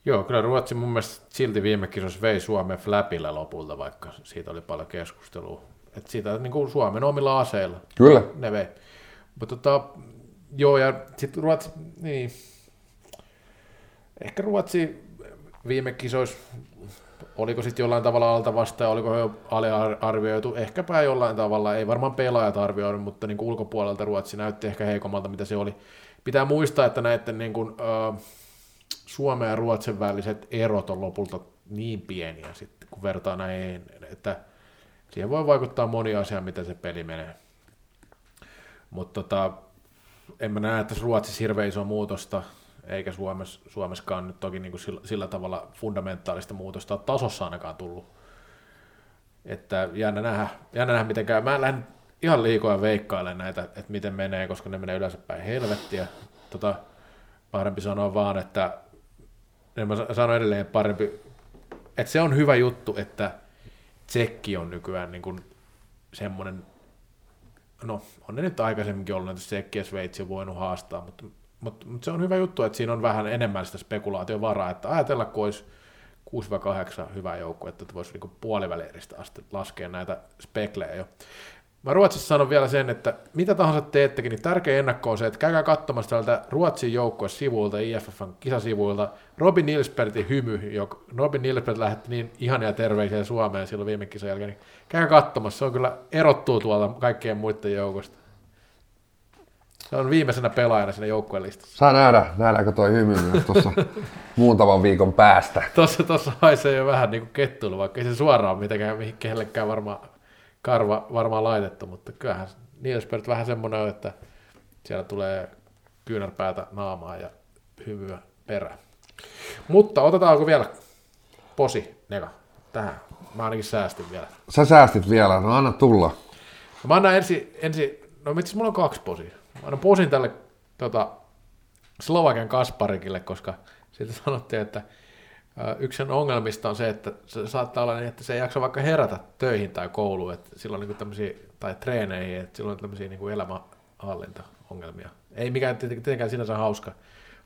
Joo, kyllä Ruotsi mun mielestä silti viime kisossa vei Suomen flapilla lopulta, vaikka siitä oli paljon keskustelua. Että siitä niin kuin Suomen omilla aseilla. Kyllä. Ne vei. Mutta tota, joo, ja sitten Ruotsi, niin, ehkä Ruotsi viime kisoissa oliko sitten jollain tavalla alta vastaan, oliko he aliarvioitu, ehkäpä jollain tavalla, ei varmaan pelaajat arvioinut, mutta niin kuin ulkopuolelta Ruotsi näytti ehkä heikommalta, mitä se oli. Pitää muistaa, että näiden niin kuin, äh, Suomen ja Ruotsin väliset erot on lopulta niin pieniä sitten, kun vertaa näihin, että siihen voi vaikuttaa moni asia, miten se peli menee. Mutta tota, en mä näe, että Ruotsissa hirveän iso muutosta eikä Suomessa, Suomessakaan nyt toki niin kuin sillä, sillä tavalla fundamentaalista muutosta ole tasossa ainakaan tullut. Että jännä nähdä, jännä nähdä miten käy. Mä lähden ihan liikoja veikkailemaan näitä, että miten menee, koska ne menee yleensä päin helvettiä. Tota, parempi sanoa vaan, että mä sanon edelleen parempi, että se on hyvä juttu, että tsekki on nykyään niin kuin semmoinen, no on ne nyt aikaisemminkin ollut, että tsekki ja Sveitsi on voinut haastaa, mutta mutta mut se on hyvä juttu, että siinä on vähän enemmän sitä spekulaatiovaraa, että ajatella, kun olisi 6-8 hyvää joukkoa, että voisi niinku puoliväleeristä asti laskea näitä speklejä jo. Mä Ruotsissa sanon vielä sen, että mitä tahansa teettekin, niin tärkeä ennakko on se, että käykää katsomassa täältä Ruotsin joukkojen sivuilta, IFFn kisasivuilta, Robin Nilsbertin hymy, joka Robin Nilsbert lähetti niin ihania terveisiä Suomeen silloin viime kisan jälkeen, niin käykää katsomassa, se on kyllä erottuu tuolta kaikkien muiden joukosta. Se on viimeisenä pelaajana siinä joukkueen listassa. Saa nähdä, nähdäänkö toi hymy myös tuossa (laughs) muutaman viikon päästä. Tuossa, tuossa haisee jo vähän niin kuin kettuilu, vaikka ei se suoraan mitenkään kellekään varmaan karva varmaan laitettu, mutta kyllähän Nielsberg vähän semmoinen on, että siellä tulee kyynärpäätä naamaa ja hymyä perään. Mutta otetaanko vielä posi, Nega, tähän? Mä ainakin säästin vielä. Sä säästit vielä, no anna tulla. Mä annan ensin, ensi, no itse mulla on kaksi posia annan posin tälle tota, Slovakian Kasparikille, koska siitä sanottiin, että yksi sen ongelmista on se, että se saattaa olla niin, että se ei jaksa vaikka herätä töihin tai kouluun, että silloin niin tämmöisiä, tai treeneihin, että silloin on tämmöisiä niin elämänhallintaongelmia. Ei mikään tietenkään sinänsä hauska,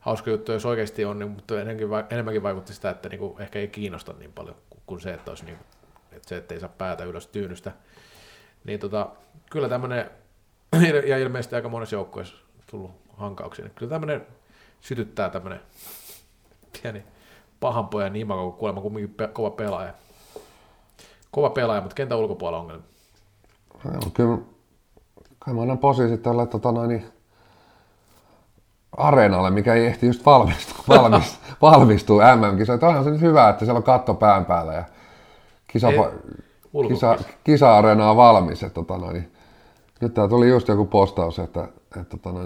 hauska juttu, jos oikeasti on, niin, mutta enemmänkin, vaikutti sitä, että niin kuin ehkä ei kiinnosta niin paljon kuin se, että, olisi niin, että se, että ei saa päätä ylös tyynystä. Niin tota, kyllä tämmöinen (clears throat) ja ilmeisesti aika monessa joukkueessa tullut hankauksia. Kyllä tämmöinen sytyttää tämmöinen pieni pahan pojan imako, kun kuulemma kumminkin pe- kova pelaaja. Kova pelaaja, mutta kentän ulkopuolella ongelma. Kyllä, kai mä annan posi sitten tälle tota noin, areenalle, mikä ei ehti just (laughs) valmistua, valmistua, valmistua MM-kisoja. Onhan se nyt hyvä, että siellä on katto pään päällä ja kisa, kisa, kisa-areena on valmis. Että, tota noin, nyt tää tuli just joku postaus, että, että tota,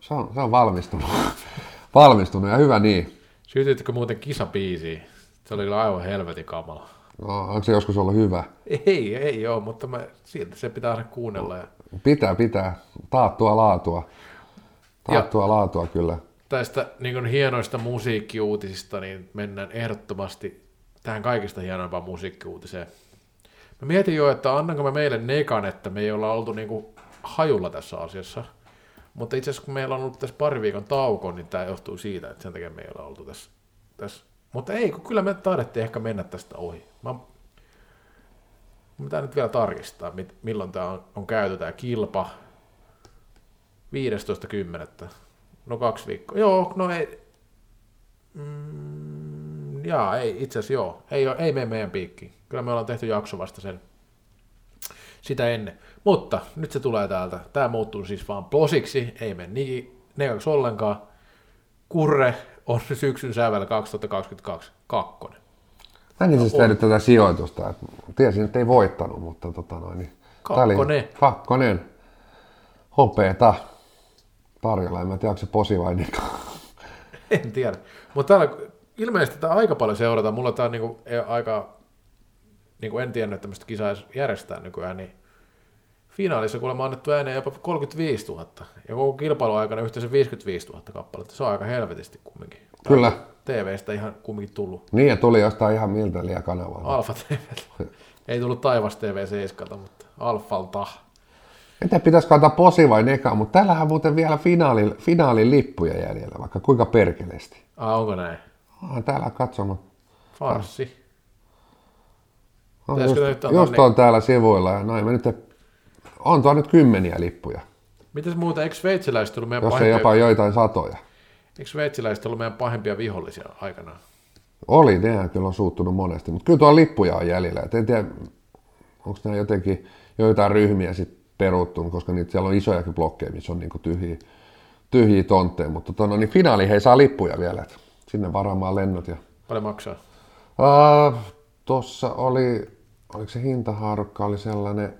se, on, se on valmistunut. (laughs) valmistunut ja hyvä niin. Sytytkö muuten kisabiisiin? Se oli kyllä aivan helvetin kamala. No, onko se joskus ollut hyvä? Ei, ei ole, mutta mä, silti se pitää aina kuunnella. Ja Pitää, pitää. Taattua laatua. Taattua ja. laatua kyllä. tästä niin kuin hienoista musiikkiuutisista, niin mennään ehdottomasti tähän kaikista hienoimpaan musiikkiuutiseen. Mä mietin jo, että annanko mä meille nekan, että me ei olla oltu niin kuin hajulla tässä asiassa. Mutta itse asiassa kun meillä on ollut tässä pari viikon tauko, niin tämä johtuu siitä, että sen takia me ei olla oltu tässä. tässä. Mutta ei, kun kyllä me taidettiin ehkä mennä tästä ohi. Mä, pitää nyt vielä tarkistaa, mit- milloin tämä on, on käyty tämä kilpa. 15.10. No kaksi viikkoa. Joo, no ei. Mm, jaa, ei, itse asiassa joo. Ei, ei mene meidän piikkiin. Kyllä me ollaan tehty jakso vasta sen sitä ennen. Mutta nyt se tulee täältä. Tämä muuttuu siis vaan posiksi, ei mene niin nekaksi ollenkaan. Kurre on (laughs) syksyn sävel 2022 kakkonen. Mäkin siis tehnyt tätä sijoitusta. Tiesin, että ei voittanut, mutta tota noin, niin oli Kakkonen. kakkonen. Hopeeta tarjolla. En mä tiedä, onko se posi vai nika. (laughs) En tiedä. Mutta täällä ilmeisesti tämä aika paljon seurataan. Mulla tämä on niinku e- aika, niinku en tiennyt, että tämmöistä kisaa järjestää nykyään, niin finaalissa kuulemma annettu ääneen jopa 35 000. Ja koko kilpailun aikana yhteensä 55 000 kappaletta. Se on aika helvetisti kumminkin. Kyllä. TVstä ihan kumminkin tullut. Niin, ja tuli jostain ihan miltä liian kanavalta. Alfa TV. (laughs) Ei tullut Taivas TV 7, mutta Alfalta. En tiedä, pitäisikö antaa posi vai neka, mutta täällähän on muuten vielä finaalin, finaalin lippuja jäljellä, vaikka kuinka perkeleesti. Ah, onko näin? Ah, täällä. Farssi. On Pitäisikö just, just ne- on täällä sivuilla ja noin. Mä nyt on tuo nyt kymmeniä lippuja, Mitäs muuta, eikö sveitsiläiset ollut meidän jos pahimpia, jopa joitain satoja. eikö sveitsiläiset ollut meidän pahimpia vihollisia aikanaan? Oli, nehän kyllä on suuttunut monesti, mutta kyllä tuo lippuja on jäljellä. Et en tiedä, onko nämä jotenkin joitain ryhmiä sitten peruuttunut, koska niitä siellä on isojakin blokkeja, missä on niinku tyhjiä, tyhjiä tontteja. Mutta tota, no, niin finaali he saa lippuja vielä, et sinne varaamaan lennot. Ja... Paljon maksaa? Uh, Tuossa oli, oliko se hintahaarukka, oli sellainen,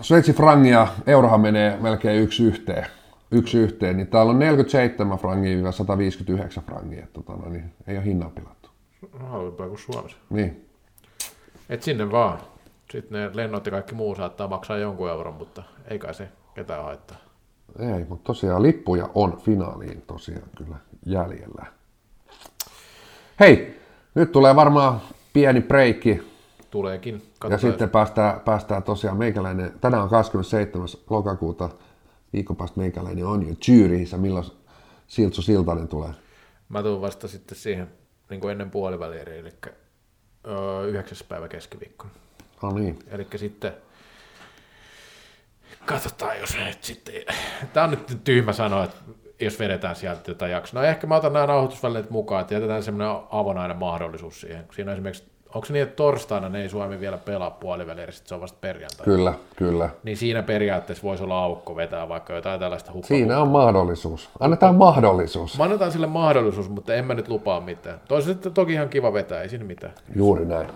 Sveitsi frangia, eurohan menee melkein yksi yhteen. Yksi yhteen, niin täällä on 47 frangia 159 frangia, että tota, no, niin ei ole hinnan pilattu. Halvempaa kuin Suomessa. Niin, Et sinne vaan. Sitten ne lennot ja kaikki muu saattaa maksaa jonkun euron, mutta ei kai se ketään haittaa. ei, mutta tosiaan lippuja on finaaliin tosiaan kyllä jäljellä. Hei, nyt tulee varmaan pieni breikki Tuleekin. ja Katsotaan, sitten päästään, päästään tosiaan meikäläinen, tänään on 27. lokakuuta, viikon päästä meikäläinen on jo Zyrihissä, milloin Siltsu Siltanen tulee. Mä tuun vasta sitten siihen niin kuin ennen puoliväliä, eli öö, 9. päivä keskiviikkona. No niin, Eli sitten katsotaan, jos nyt sitten... Tämä on nyt tyhmä sanoa, että jos vedetään sieltä jotain jaksoa. No ehkä mä otan nämä nauhoitusvälineet mukaan, että jätetään semmoinen avonainen mahdollisuus siihen. Siinä on esimerkiksi, onko se niin, että torstaina ne ei Suomi vielä pelaa puoliväliä, sitten se on vasta perjantai. kyllä, kyllä. Niin siinä periaatteessa voisi olla aukko vetää vaikka jotain tällaista huppaa. Siinä on mahdollisuus. Annetaan mahdollisuus. Mä annetaan sille mahdollisuus, mutta en mä nyt lupaa mitään. Toisaalta toki ihan kiva vetää, ei siinä mitään. Juuri näin.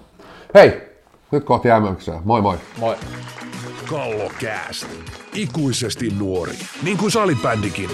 Hei, nyt kohti MM-kisoja. Moi moi. Moi. Kallokääst. Ikuisesti nuori. Niin kuin salibändikin.